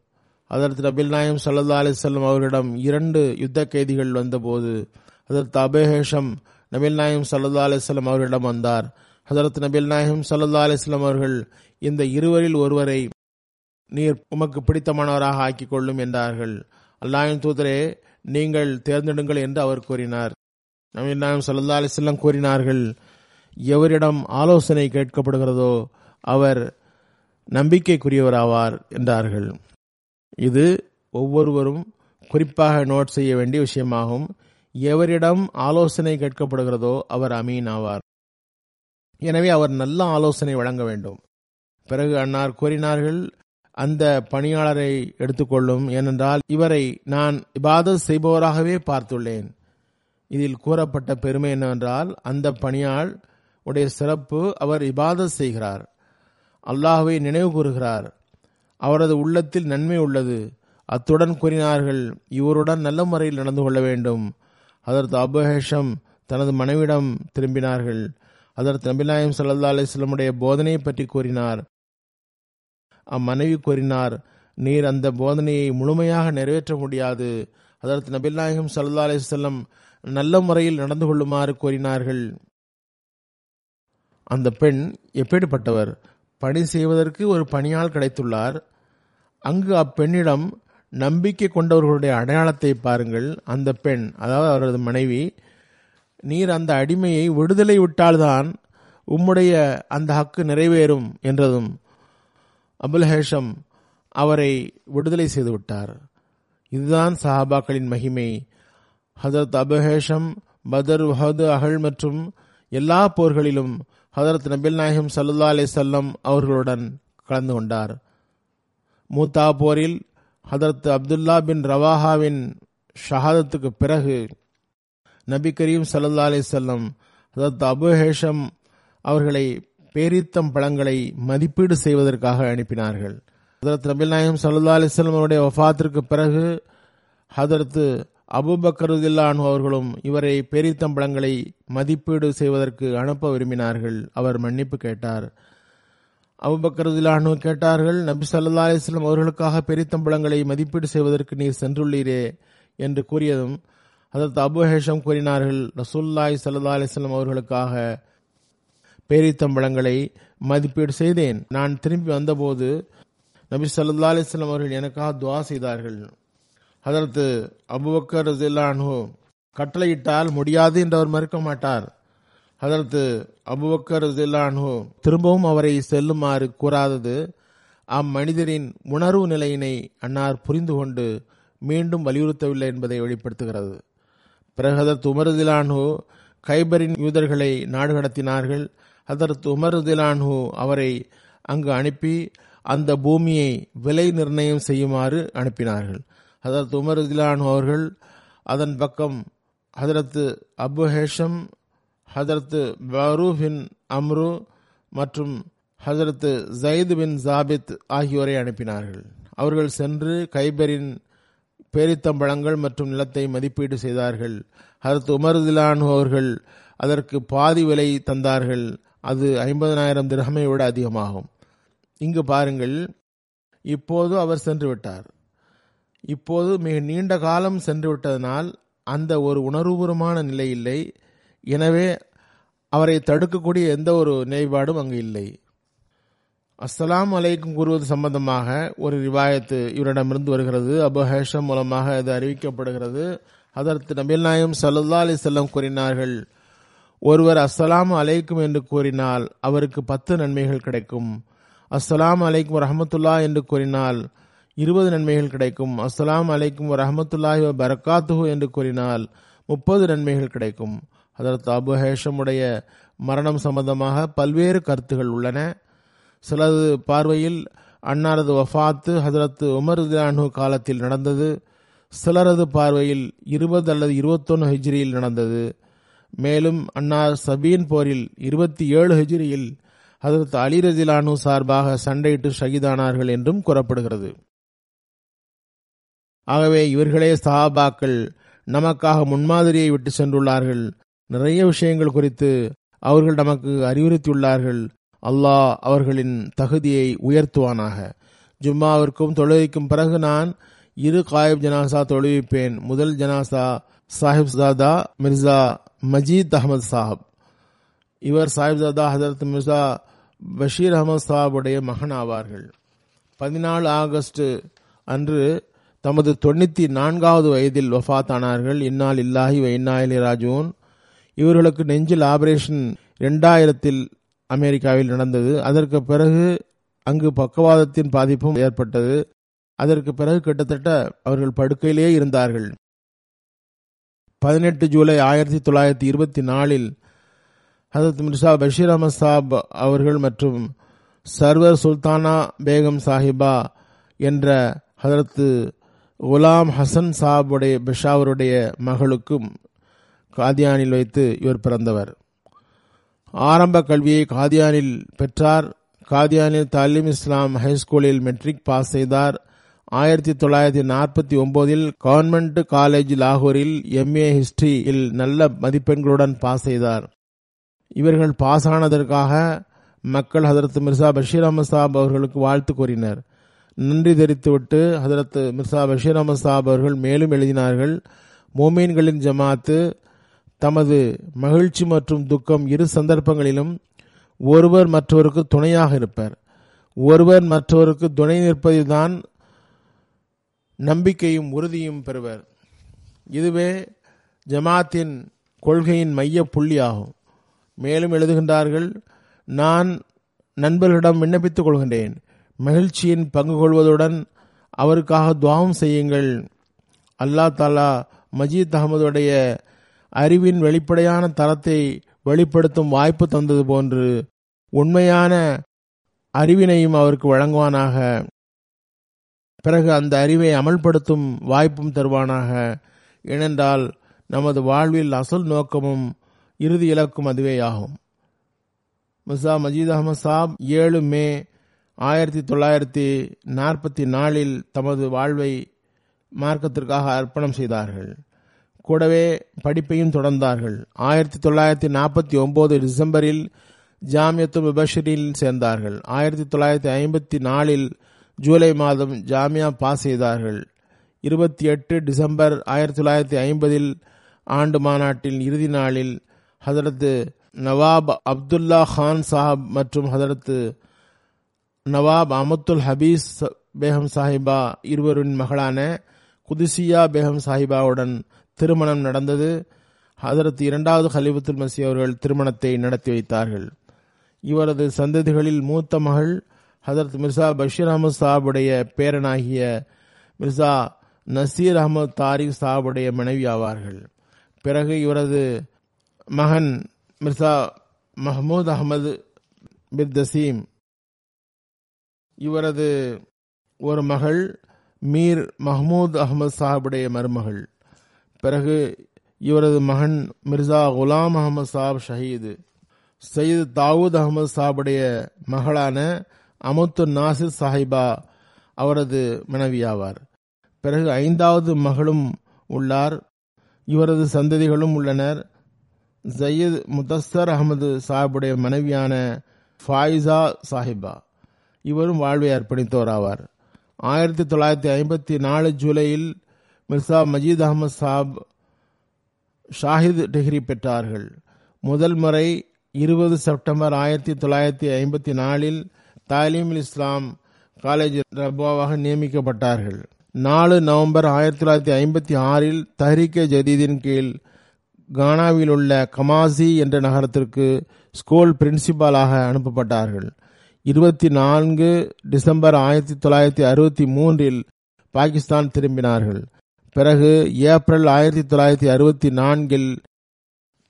Speaker 2: அதற்கு நபில் நாயம் சல்லா அலிசல்லம் அவர்களிடம் இரண்டு யுத்த கைதிகள் வந்தபோது அதற்கு அபேஹேஷம் நபில் நாயம் சல்லா அலிஸ்லாம் அவர்களிடம் வந்தார். ஹசரத் நபில் நாயம் சல்லா அலிஸ்லாம் அவர்கள் இந்த இருவரில் ஒருவரை நீர் உமக்கு பிடித்தமானவராக ஆக்கிக் கொள்ளும் என்றார்கள். அல்லாயின் தூதரே நீங்கள் தேர்ந்தெடுங்கள் என்று அவர் கூறினார். நவீன் நாயம் சல்லா அலிசல்லாம் கூறினார்கள் எவரிடம் ஆலோசனை கேட்கப்படுகிறதோ அவர் நம்பிக்கைக்குரியவராவார் என்றார்கள். இது ஒவ்வொருவரும் குறிப்பாக நோட் செய்ய வேண்டிய விஷயமாகும். எவரிடம் ஆலோசனை கேட்கப்படுகிறதோ அவர் அமீன் ஆவார். எனவே அவர் நல்ல ஆலோசனை வழங்க வேண்டும். பிறகு அன்னார் கூறினார்கள் அந்த பணியாளரை எடுத்துக்கொள்ளும். ஏனென்றால் இவரை நான் இபாதத் செய்பவராகவே பார்த்துள்ளேன். இதில் கூறப்பட்ட பெருமை என்னவென்றால் அந்த பணியாள் உடைய சிறப்பு அவர் இபாதத் செய்கிறார். அல்லாஹுவை நினைவு கூறுகிறார். அவரது உள்ளத்தில் நன்மை உள்ளது. அத்துடன் கூறினார்கள் இவருடன் நல்ல முறையில் நடந்து கொள்ள வேண்டும். அதற்கு அபுஹேஷம் தனது மனைவிடம் திரும்பினார்கள். அதற்கு நபிநாயம் சல்லா அலிஸ்லமுடைய போதனையை பற்றி கூறினார். அம்மனைவி கூறினார் நீர் அந்த போதனையை முழுமையாக நிறைவேற்ற முடியாது. அதற்கு நபிநாயகம் சல்லா அலிஸ்லம் நல்ல முறையில் நடந்து கொள்ளுமாறு கூறினார்கள். அந்த பெண் எப்பேடுபட்டவர்? பணி செய்வதற்கு ஒரு பணியாள் கிடைத்துள்ளார். அங்கு அப்பெண்ணிடம் நம்பிக்கை கொண்டவர்களுடைய அடையாளத்தை பாருங்கள். அந்த பெண் அதாவது அவரது மனைவி நீர் அந்த அடிமையை விடுதலை விட்டால்தான் உம்முடைய அந்த ஹக்கு நிறைவேறும் என்றதும் அபுல்ஹேஷம் அவரை விடுதலை செய்து விட்டார். இதுதான் சஹாபாக்களின் மகிமை. ஹதரத் அபுஹேஷம் பதர் வஹது அகழ் மற்றும் எல்லா போர்களிலும் ஹதரத் நபில் நாயகம் சல்லா அலி சல்லம் அவர்களுடன் கலந்து கொண்டார். மூத்தா போரில் ஹதரத் அப்துல்லா பின் ரவாஹாவின் ஷஹாதத்துக்கு பிறகு நபி கரீம் சல்லா அலி செல்லம் ஹதரத் அபு ஹேஷம் அவர்களை பேரித்தம் பழங்களை மதிப்பீடு செய்வதற்காக அனுப்பினார்கள். ஹதரத் நபில் நாயகம் சல்லா அலிஸ்லம் அவருடைய வஃத்திற்கு பிறகு ஹதரத்து அபுபக்கருதில்லான் அவர்களும் இவரை பேரித்தம் பழங்களை மதிப்பீடு செய்வதற்கு அனுப்ப விரும்பினார்கள். அவர் மன்னிப்பு கேட்டார். அபுபக்கருதில்லானு கேட்டார்கள் நபி சல்லா அலிஸ்லம் அவர்களுக்காக பெரித்தம்பளங்களை மதிப்பீடு செய்வதற்கு நீர் சென்றுள்ளீரே என்று கூறியதும் அதற்கு அபு ஹேஷம் கூறினார்கள் ரசூல்லாய் சல்லா அலிஸ்லாம் அவர்களுக்காக பேரித்தம்பழங்களை மதிப்பீடு செய்தேன். நான் திரும்பி வந்தபோது நபி சல்லா அலிஸ்லாம் அவர்கள் எனக்காக துவா செய்தார்கள். அதற்கு அபுபக்கர் ரசில்லானு கட்டளையிட்டால் முடியாது என்று அவர் மறுக்க மாட்டார். அதற்கு அபுபக்கர் ரசில்லானு திரும்பவும் அவரை செல்லுமாறு கூறாதது. அம்மனிதரின் உணர்வு நிலையினை அன்னார் புரிந்து கொண்டு மீண்டும் வலியுறுத்தவில்லை என்பதை வெளிப்படுத்துகிறது. பிறகு அதற்கு உமருதிலானு கைபரின் யூதர்களை நாடு கடத்தினார்கள். அதற்கு உமருதிலானு அவரை அங்கு அனுப்பி அந்த பூமியை விலை நிர்ணயம் செய்யுமாறு அனுப்பினார்கள். ஹதரத் உமருதிலானு அவர்கள் அதன் பக்கம் ஹதரத்து அபு ஹேஷம் ஹதரத்து பரூபின் அம்ரு மற்றும் ஹசரத்து ஜயித் பின் ஜாபித் ஆகியோரை அனுப்பினார்கள். அவர்கள் சென்று கைபரின் பேரித்தம்பழங்கள் மற்றும் நிலத்தை மதிப்பீடு செய்தார்கள். ஹரத் உமர்திலானு அவர்கள் அதற்கு பாதி விலை தந்தார்கள். அது ஐம்பதனாயிரம் திரகமை விட அதிகமாகும். இங்கு பாருங்கள் இப்போது அவர் சென்று விட்டார் இப்போது மிக நீண்ட காலம் சென்று விட்டதனால் அந்த ஒரு உணர்வுபூர்வமான நிலை இல்லை. எனவே அவரை தடுக்கக்கூடிய எந்த ஒரு நிலைப்பாடும் அங்கு இல்லை. அஸ்ஸலாம் அலைக்கும் கூறுவது சம்பந்தமாக ஒரு ரிவாயத்து இவரிடமிருந்து வருகிறது. அபஹேஷம் மூலமாக இது அறிவிக்கப்படுகிறது. அதற்கு நபில் நாயம் சல்லா அலி செல்லம் கூறினார்கள் ஒருவர் அஸ்ஸலாம் அலைக்கும் என்று கூறினால் அவருக்கு பத்து நன்மைகள் கிடைக்கும். அஸ்ஸலாம் அலைக்கும் ரஹமத்துல்லா என்று கூறினால் இருபது நன்மைகள் கிடைக்கும். அஸ்ஸலாம் அலைக்கும் ரஹமத்துல்லாஹி பரக்காத்துஹு என்று கூறினால் முப்பது நன்மைகள் கிடைக்கும். அதற்கு அபு ஹேஷமுடைய மரணம் சம்பந்தமாக பல்வேறு கருத்துகள் உள்ளன. சிலது பார்வையில் அன்னாரது வஃபாத்து ஹசரத் உமர் அனு காலத்தில் நடந்தது. சிலரது பார்வையில் இருபது அல்லது இருபத்தொன்னு ஹிஜ்ரியில் நடந்தது. மேலும் அன்னார் சபீன் போரில் இருபத்தி ஏழு ஹிஜ்ரியில் ஹசரத் அலி ரஜிலானு சார்பாக சண்டையிட்டு ஷகிதானார்கள் என்றும் கூறப்படுகிறது. ஆகவே இவர்களே சஹாபாக்கள் நமக்காக முன்மாதிரியை விட்டு சென்றுள்ளார்கள். நிறைய விஷயங்கள் குறித்து அவர்கள் நமக்கு அறிவுறுத்தியுள்ளார்கள். அல்லாஹ் அவர்களின் தகுதியை உயர்த்துவானாக. ஜும்மாவிற்கும் தொழுவிக்கும் பிறகு நான் இரு காயிப் ஜனாசா தொழுவிப்பேன். முதல் ஜனாசா சாஹிப் சாதா மிர்சா மஜீத் அகமது சாஹப் இவர் சாஹிப்ஜாதா ஹசரத் மிர்சா பஷீர் அகமது சாஹாபுடைய மகன் ஆவார்கள் பதினாலு ஆகஸ்ட் அன்று தமது தொண்ணூத்தி நான்காவது வயதில் வஃபாத்தானார்கள் இன்னால் இல்லாஹி இன்னாயிலி ராஜூன். இவர்களுக்கு நெஞ்சில் ஆபரேஷன் இரண்டாயிரத்தில் அமெரிக்காவில் நடந்தது. அதற்கு பிறகு அங்கு பக்கவாதத்தின் பாதிப்பும் ஏற்பட்டது. அதற்கு பிறகு கிட்டத்தட்ட அவர்கள் படுக்கையிலேயே இருந்தார்கள். பதினெட்டு ஜூலை ஆயிரத்தி தொள்ளாயிரத்தி இருபத்தி நாலில் ஹசரத் மிர்சா பஷீர் அஹமத் சாப் அவர்கள் மற்றும் சர்வர் சுல்தானா பேகம் சாஹிபா என்ற ஹதரத்து குலாம் ஹசன் சாபுடைய பெஷாவருடைய மகளுக்கும் காதியானில் வைத்து இவர் பிறந்தவர். ஆரம்ப கல்வியை காதியானில் பெற்றார். காதியானில் தாலிம் இஸ்லாம் ஹைஸ்கூலில் மெட்ரிக் பாஸ் செய்தார். ஆயிரத்தி தொள்ளாயிரத்தி நாற்பத்தி ஒன்பதில் கவர்மெண்ட் காலேஜ் லாகூரில் எம்ஏ ஹிஸ்டரியில் நல்ல மதிப்பெண்களுடன் பாஸ் செய்தார். இவர்கள் பாஸ் ஆனதற்காக மக்கள் ஹதரத் மிர்சா பஷீர் அஹமது சாப் அவர்களுக்கு வாழ்த்து கூறினர். நன்றி தெரிவித்துவிட்டு ஹதரத் மிர்சா பஷீர் அஹமது சாப் அவர்கள் மேலும் எழுதினார்கள் மோமீன்களின் ஜமாத்து தமது மகிழ்ச்சி மற்றும் துக்கம் இரு சந்தர்ப்பங்களிலும் ஒருவர் மற்றவருக்கு துணையாக இருப்பர். ஒருவர் மற்றவருக்கு துணை நிற்பதில்தான் நம்பிக்கையும் உறுதியும் பெறுவர். இதுவே ஜமாத்தின் கொள்கையின் மைய புள்ளியாகும். மேலும் எழுதுகின்றார்கள் நான் நண்பர்களிடம் விண்ணப்பித்துக் கொள்கின்றேன். மகிழ்ச்சியின் பங்கு கொள்வதுடன் அவருக்காக துவாவும் செய்யுங்கள். அல்லா தாலா மஜீத் அகமதுடைய அறிவின் வெளிப்படையான தரத்தை வெளிப்படுத்தும் வாய்ப்பு தந்தது போன்று உண்மையான அறிவினையும் அவருக்கு வழங்குவானாக. பிறகு அந்த அறிவை அமல்படுத்தும் வாய்ப்பும் தருவானாக. ஏனென்றால் நமது வாழ்வில் அசல் நோக்கமும் இறுதி இலக்கும் அதுவேயாகும். மிர்சா மஜீத் அகமது சாப் ஏழு மே ஆயிரத்தி தொள்ளாயிரத்தி நாற்பத்தி நாலில் தமது வாழ்வை மார்க்கத்திற்காக அர்ப்பணம் செய்தார்கள். கூடவே படிப்பையும் தொடர்ந்தார்கள். ஆயிரத்தி தொள்ளாயிரத்தி நாற்பத்தி ஒன்பது டிசம்பரில் ஜாமியத்து முபஷரில் சேர்ந்தார்கள். ஆயிரத்தி தொள்ளாயிரத்தி ஐம்பத்தி நாலில் ஜூலை மாதம் ஜாமியா பாஸ் செய்தார்கள். இருபத்தி எட்டு டிசம்பர் ஆயிரத்தி தொள்ளாயிரத்தி ஐம்பதில் ஆண்டு மாநாட்டின் இறுதி நாளில் ஹதரத்து நவாப் அப்துல்லா கான் சாஹப் மற்றும் ஹதரத்து நவாப் அமத்துல் ஹபீஸ் பேகம் சாஹிபா இருவரின் மகளான குதிசியா பேகம் சாஹிபாவுடன் திருமணம் நடந்தது. ஹதரத் இரண்டாவது ஹலிபத்துல் மசி அவர்கள் திருமணத்தை நடத்தி வைத்தார்கள். இவரது சந்ததிகளில் மூத்த மகள் ஹசரத் மிர்சா பஷீர் அகமது சாஹாபுடைய பேரனாகிய மிர்சா நசீர் அகமது தாரிக் சாஹாபுடைய மனைவி ஆவார்கள். பிறகு இவரது மகன் மிர்சா மஹமூத் அகமது பிர்தசீம் இவரது ஒரு மகள் மீர் மஹமூத் அகமது சாஹிபுடைய மருமகள். பிறகு இவரது மகன் மிர்சா குலாம் அகமது சாப் ஷஹீது. சயீது தாவூத் அகமது சாஹிபுடைய மகளான அமுத்து நாசிர் சாஹிபா அவரது மனைவியாவார். பிறகு ஐந்தாவது மகளும் உள்ளார். இவரது சந்ததிகளும் உள்ளனர். ஜயீத் முதஸ்தர் அகமது சாஹிபுடைய மனைவியான ஃபாயிசா சாஹிபா. இவரும் வாழ்வை அர்ப்பணித்தோர் ஆவார் ஆயிரத்தி தொள்ளாயிரத்தி ஐம்பத்தி நாலு ஜூலையில் மிர்சா மஜீத் அகமது சாப் ஷாஹித் டிகிரி பெற்றார்கள். முதல் முறை இருபது செப்டம்பர் ஆயிரத்தி தொள்ளாயிரத்தி ஐம்பத்தி நாலில் தாலீம் இஸ்லாம் காலேஜ் ரபாவாக நியமிக்கப்பட்டார்கள். நாலு நவம்பர் ஆயிரத்தி தொள்ளாயிரத்தி ஐம்பத்தி ஆறில் தஹரிக்க ஜதீதின் கீழ் கானாவில் உள்ள கமாசி என்ற நகரத்திற்கு ஸ்கூல் பிரின்சிபாலாக அனுப்பப்பட்டார்கள். இருபத்தி நான்கு டிசம்பர் ஆயிரத்தி தொள்ளாயிரத்தி அறுபத்தி மூன்றில் பாகிஸ்தான் திரும்பினார்கள். பிறகு ஏப்ரல் ஆயிரத்தி தொள்ளாயிரத்தி அறுபத்தி நான்கில்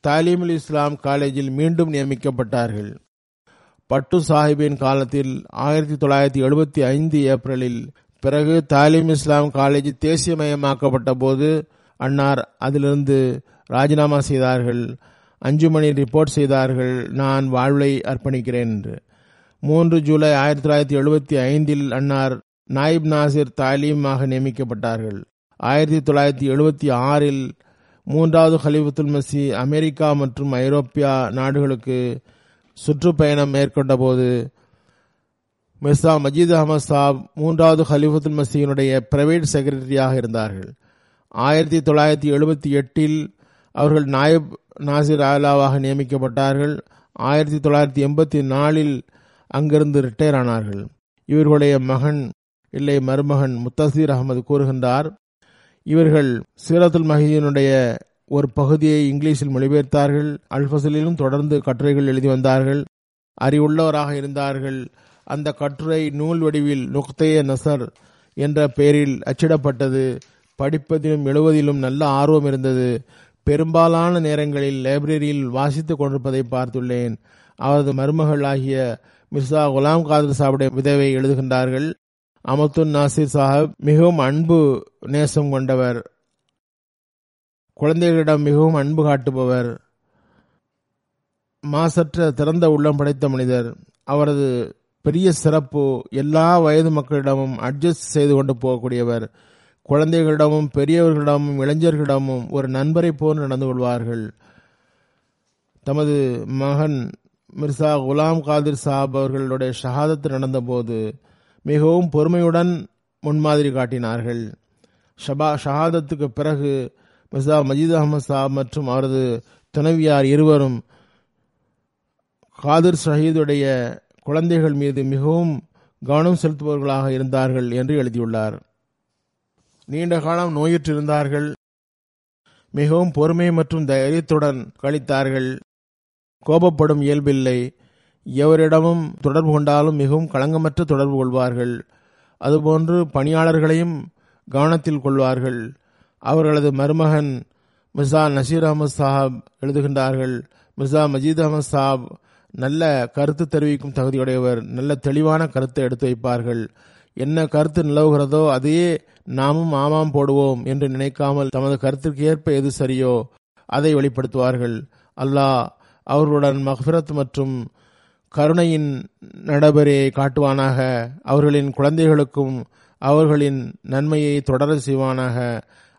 Speaker 2: தாலீமுல் இஸ்லாம் காலேஜில் மீண்டும் நியமிக்கப்பட்டார்கள். பட்டு சாஹிபின் காலத்தில் ஆயிரத்தி தொள்ளாயிரத்தி எழுபத்தி ஐந்து ஏப்ரலில் பிறகு தாலிம் இஸ்லாம் காலேஜ் தேசியமயமாக்கப்பட்ட போது அன்னார் அதிலிருந்து ராஜினாமா செய்தார்கள். அஞ்சுமணி ரிப்போர்ட் செய்தார்கள். நான் வாழ்வை அர்ப்பணிக்கிறேன் என்று. மூன்று ஜூலை ஆயிரத்தி தொள்ளாயிரத்தி எழுபத்தி ஐந்தில் அன்னார் நாயிப் நாசிர் தாலீமாக நியமிக்கப்பட்டார்கள். ஆயிரத்தி தொள்ளாயிரத்தி எழுபத்தி ஆறில் மூன்றாவது ஹலிஃபத்துல் மசி அமெரிக்கா மற்றும் ஐரோப்பியா நாடுகளுக்கு சுற்றுப்பயணம் மேற்கொண்ட போது மிர்சா மஜீத் அகமது சாப் மூன்றாவது ஹலிஃபத்துல் மசீனுடைய பிரைவேட் செக்ரட்டரியாக இருந்தார்கள். ஆயிரத்தி தொள்ளாயிரத்தி எழுபத்தி எட்டில் அவர்கள் நாயப் நாசிர் ஆலாவாக நியமிக்கப்பட்டார்கள். ஆயிரத்தி தொள்ளாயிரத்தி எண்பத்தி நாலில் அங்கிருந்து ரிட்டையர் ஆனார்கள். இவர்களுடைய மகன் இல்லை மருமகன் முத்தசீர் அகமது கூறுகின்றார் இவர்கள் சீரத்துல் மஹீனுடைய ஒரு பகுதியை இங்கிலீஷில் மொழிபெயர்த்தார்கள். அல்பசலிலும் தொடர்ந்து கட்டுரைகள் எழுதி வந்தார்கள். அறிவுள்ளவராக இருந்தார்கள். அந்த கட்டுரை நூல் வடிவில் நுக்தேய நசர் என்ற பெயரில் அச்சிடப்பட்டது. படிப்பதிலும் எழுவதிலும் நல்ல ஆர்வம் இருந்தது. பெரும்பாலான நேரங்களில் லைப்ரரியில் வாசித்துக் கொண்டிருப்பதை பார்த்துள்ளேன். அவரது மருமகள் ஆகிய மிர்சா குலாம் காதர் சாஹிபுடைய விதவை எழுதுகின்றார்கள். அமத்துன் நாசிர் சாஹிப் மிகவும் அன்பு நேசம் கொண்டவர். குழந்தைகளிடம் மிகவும் அன்பு காட்டுபவர் மாசற்ற திறந்த உள்ளம் படைத்த மனிதர் அவரது பெரிய சிறப்பு எல்லா வயது மக்களிடமும் அட்ஜஸ்ட் செய்து கொண்டு போகக்கூடியவர். குழந்தைகளிடமும் பெரியவர்களிடமும் இளைஞர்களிடமும் ஒரு நண்பரை போல் நடந்து கொள்வார்கள். தமது மகன் மிர்சா குலாம் காதிர் சாப் அவர்களுடைய ஷஹாதத்து நடந்தபோது மிகவும் பொறுமையுடன் முன்மாதிரி காட்டினார்கள். ஷபா ஷஹாதத்துக்கு பிறகு மிர்சா மஜீத் அகமது சாப் மற்றும் அவரது துணைவியார் இருவரும் காதிர் ஷஹீதுடைய குழந்தைகள் மீது மிகவும் கவனம் செலுத்துபவர்களாக இருந்தார்கள் என்று எழுதியுள்ளார். நீண்ட காலம் நோயுற்றிருந்தார்கள். மிகவும் பொறுமை மற்றும் தைரியத்துடன் கழித்தார்கள். கோபப்படும் இயல்பில்லை. எவரிடமும் தொடர்பு கொண்டாலும் மிகவும் களங்கமற்ற தொடர்பு கொள்வார்கள். அதுபோன்று பணியாளர்களையும் கவனத்தில் கொள்வார்கள். அவர்களது மருமகன் மிர்சா நசீர் அகமது சாஹாப் எழுதுகின்றார்கள் மிர்சா மஜீத் அகமது சாப் நல்ல கருத்து தெரிவிக்கும் தகுதியுடையவர் நல்ல தெளிவான கருத்தை எடுத்து வைப்பார்கள். என்ன கருத்து நிலவுகிறதோ அதையே நாமும் ஆமாம் போடுவோம் என்று நினைக்காமல் தமது கருத்திற்கு ஏற்ப எது சரியோ அதை வெளிப்படுத்துவார்கள். அல்லாஹ் அவர்களுடன் மஹ்பிரத் மற்றும் கருணையின் நடைபெறையை காட்டுவானாக. அவர்களின் குழந்தைகளுக்கும் அவர்களின் நன்மையை தொடர செய்வானாக.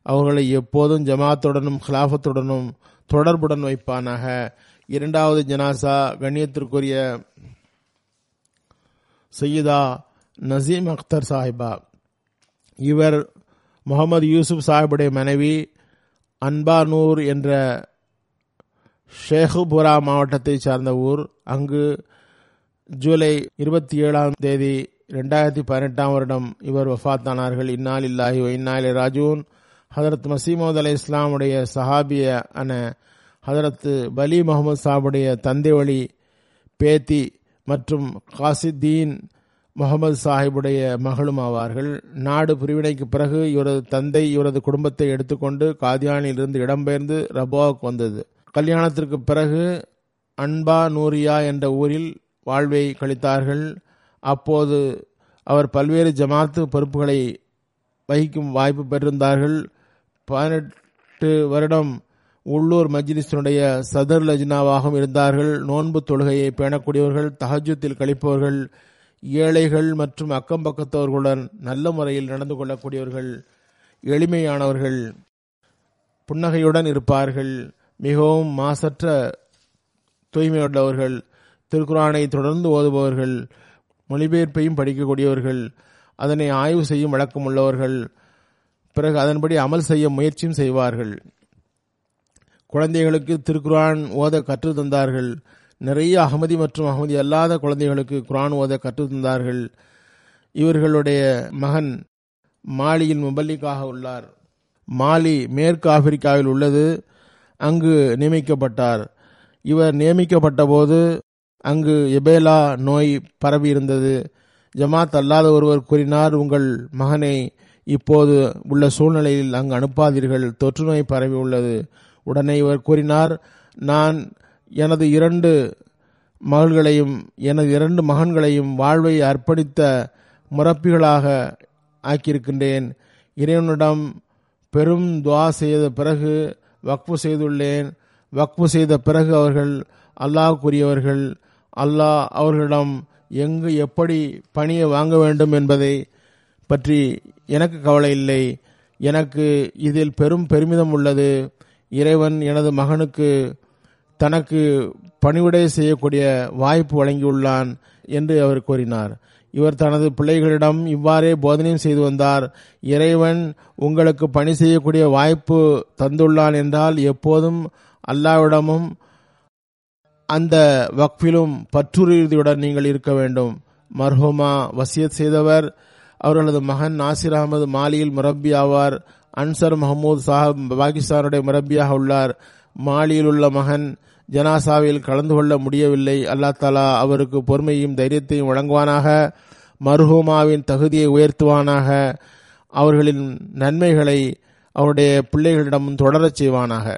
Speaker 2: அவர்களை எப்போதும் ஜமாத்துடனும் ஹிலாஃபத்துடனும் தொடர்புடன் வைப்பானாக. இரண்டாவது ஜனாசா கண்ணியத்திற்குரிய சையீதா நசீம் அக்தர் சாஹிபா. இவர் முகமது யூசுப் சாஹிபுடைய மனைவி அன்பானூர் என்ற ஷேகுபுரா மாவட்டத்தை சார்ந்த ஊர். அங்கு ஜூலை இருபத்தி ஏழாம் தேதி ரெண்டாயிரத்தி பதினெட்டாம் வருடம் இவர் வஃத்தானார்கள். இந்நாள் இல்லாஹி இன்னாலி ராஜூன். ஹதரத் மசீமோத் அலை இஸ்லாமுடைய சஹாபிய அன ஹதரத்து பலி முகமது சாபுடைய தந்தை வழி பேத்தி மற்றும் காசித்தீன் முகமது சாஹிபுடைய மகளும் ஆவார்கள். நாடு பிரிவினைக்கு பிறகு இவரது தந்தை இவரது குடும்பத்தை எடுத்துக்கொண்டு காதியானிலிருந்து இடம்பெயர்ந்து ரபோவுக்கு வந்தது. கல்யாணத்திற்கு பிறகு அன்பா நூரியா என்ற ஊரில் வாழ்வை கழித்தார்கள். அப்போது அவர் பல்வேறு ஜமாத்து பொறுப்புகளை வகிக்கும் வாய்ப்பு பெற்றிருந்தார்கள். பதினெட்டு வருடம் உள்ளூர் மஜ்லிஸினுடைய சதர் லஜ்னாவாகவும் இருந்தார்கள். நோன்பு தொழுகையை பேணக்கூடியவர்கள் தஹஜத்தில் கழிப்பவர்கள் ஏழைகள் மற்றும் அக்கம் பக்கத்தவர்களுடன் நல்ல முறையில் நடந்து கொள்ளக்கூடியவர்கள் எளிமையானவர்கள் புன்னகையுடன் இருப்பார்கள். மிகவும் மாசற்ற தூய்மையுள்ளவர்கள் திருக்குறானை தொடர்ந்து ஓதுபவர்கள் மொழிபெயர்ப்பையும் படிக்கக்கூடியவர்கள் அதனை ஆய்வு செய்யும் வழக்கம் உள்ளவர்கள் பிறகு அதன்படி அமல் செய்ய முயற்சியும் செய்வார்கள். குழந்தைகளுக்கு திருக்குரான் ஓத கற்று தந்தார்கள். நிறைய அகமதி மற்றும் அகமதி அல்லாத குழந்தைகளுக்கு குரான் ஓத கற்று தந்தார்கள். இவர்களுடைய மகன் மாலியின் முபல்லிக்காக உள்ளார். மாலி மேற்கு ஆப்பிரிக்காவில் உள்ளது. அங்கு நியமிக்கப்பட்டார். இவர் நியமிக்கப்பட்ட போது அங்கு எபேலா நோய் பரவி இருந்தது. ஜமாத் அல்லாத ஒருவர் கூறினார் உங்கள் மகனை இப்போது உள்ள சூழ்நிலையில் அங்கு அனுப்பாதீர்கள். தொற்று நோய் பரவி உள்ளது. உடனே இவர் கூறினார் நான் எனது இரண்டு மகள்களையும் எனது இரண்டு மகன்களையும் வாழ்வை அர்ப்பணித்த முறப்பிகளாக ஆக்கியிருக்கின்றேன். இறைவனிடம் பெரும் துவா செய்த பிறகு வக்ஃபு செய்துள்ளேன். வக்ஃபு செய்த பிறகு அவர்கள் அல்லாஹ்க்குரியவர்கள் அல்லாஹ் அவர்களிடம் எங்கு எப்படி பணியை வாங்க வேண்டும் என்பதை பற்றி எனக்கு கவலை இல்லை. எனக்கு இதில் பெரும் பெருமிதம் உள்ளது. இறைவன் எனது மகனுக்கு தனக்கு பணிவிடை செய்யக்கூடிய வாய்ப்பு வழங்கியுள்ளான் என்று அவர் கூறினார். இவர் தனது பிள்ளைகளிடம் இவ்வாறே போதனையும் செய்து வந்தார். இறைவன் உங்களுக்கு பணி செய்யக்கூடிய வாய்ப்பு தந்துள்ளான் என்றால் எப்போதும் அல்லாவிடமும் அந்த வக்ஃபிலும் பற்றுறுதியுடன் நீங்கள் இருக்க வேண்டும். மர்ஹோமா வசியத் செய்தவர் அவர்களது மகன் நாசிர் அகமது மாலியில் முரப்பி ஆவார் அன்சர் மஹமூத் சாஹப் பாகிஸ்தானுடைய முரப்பியாக உள்ளார். மாலியில் உள்ள மகன் ஜனாசாவில் கலந்து கொள்ள முடியவில்லை. அல்லா தாலா அவருக்கு பொறுமையும் தைரியத்தையும் வழங்குவானாக. மர்ஹூமாவின் தகுதியை உயர்த்துவானாக. அவர்களின் நன்மைகளை அவருடைய பிள்ளைகளிடம் தொடரச் செய்வானாக.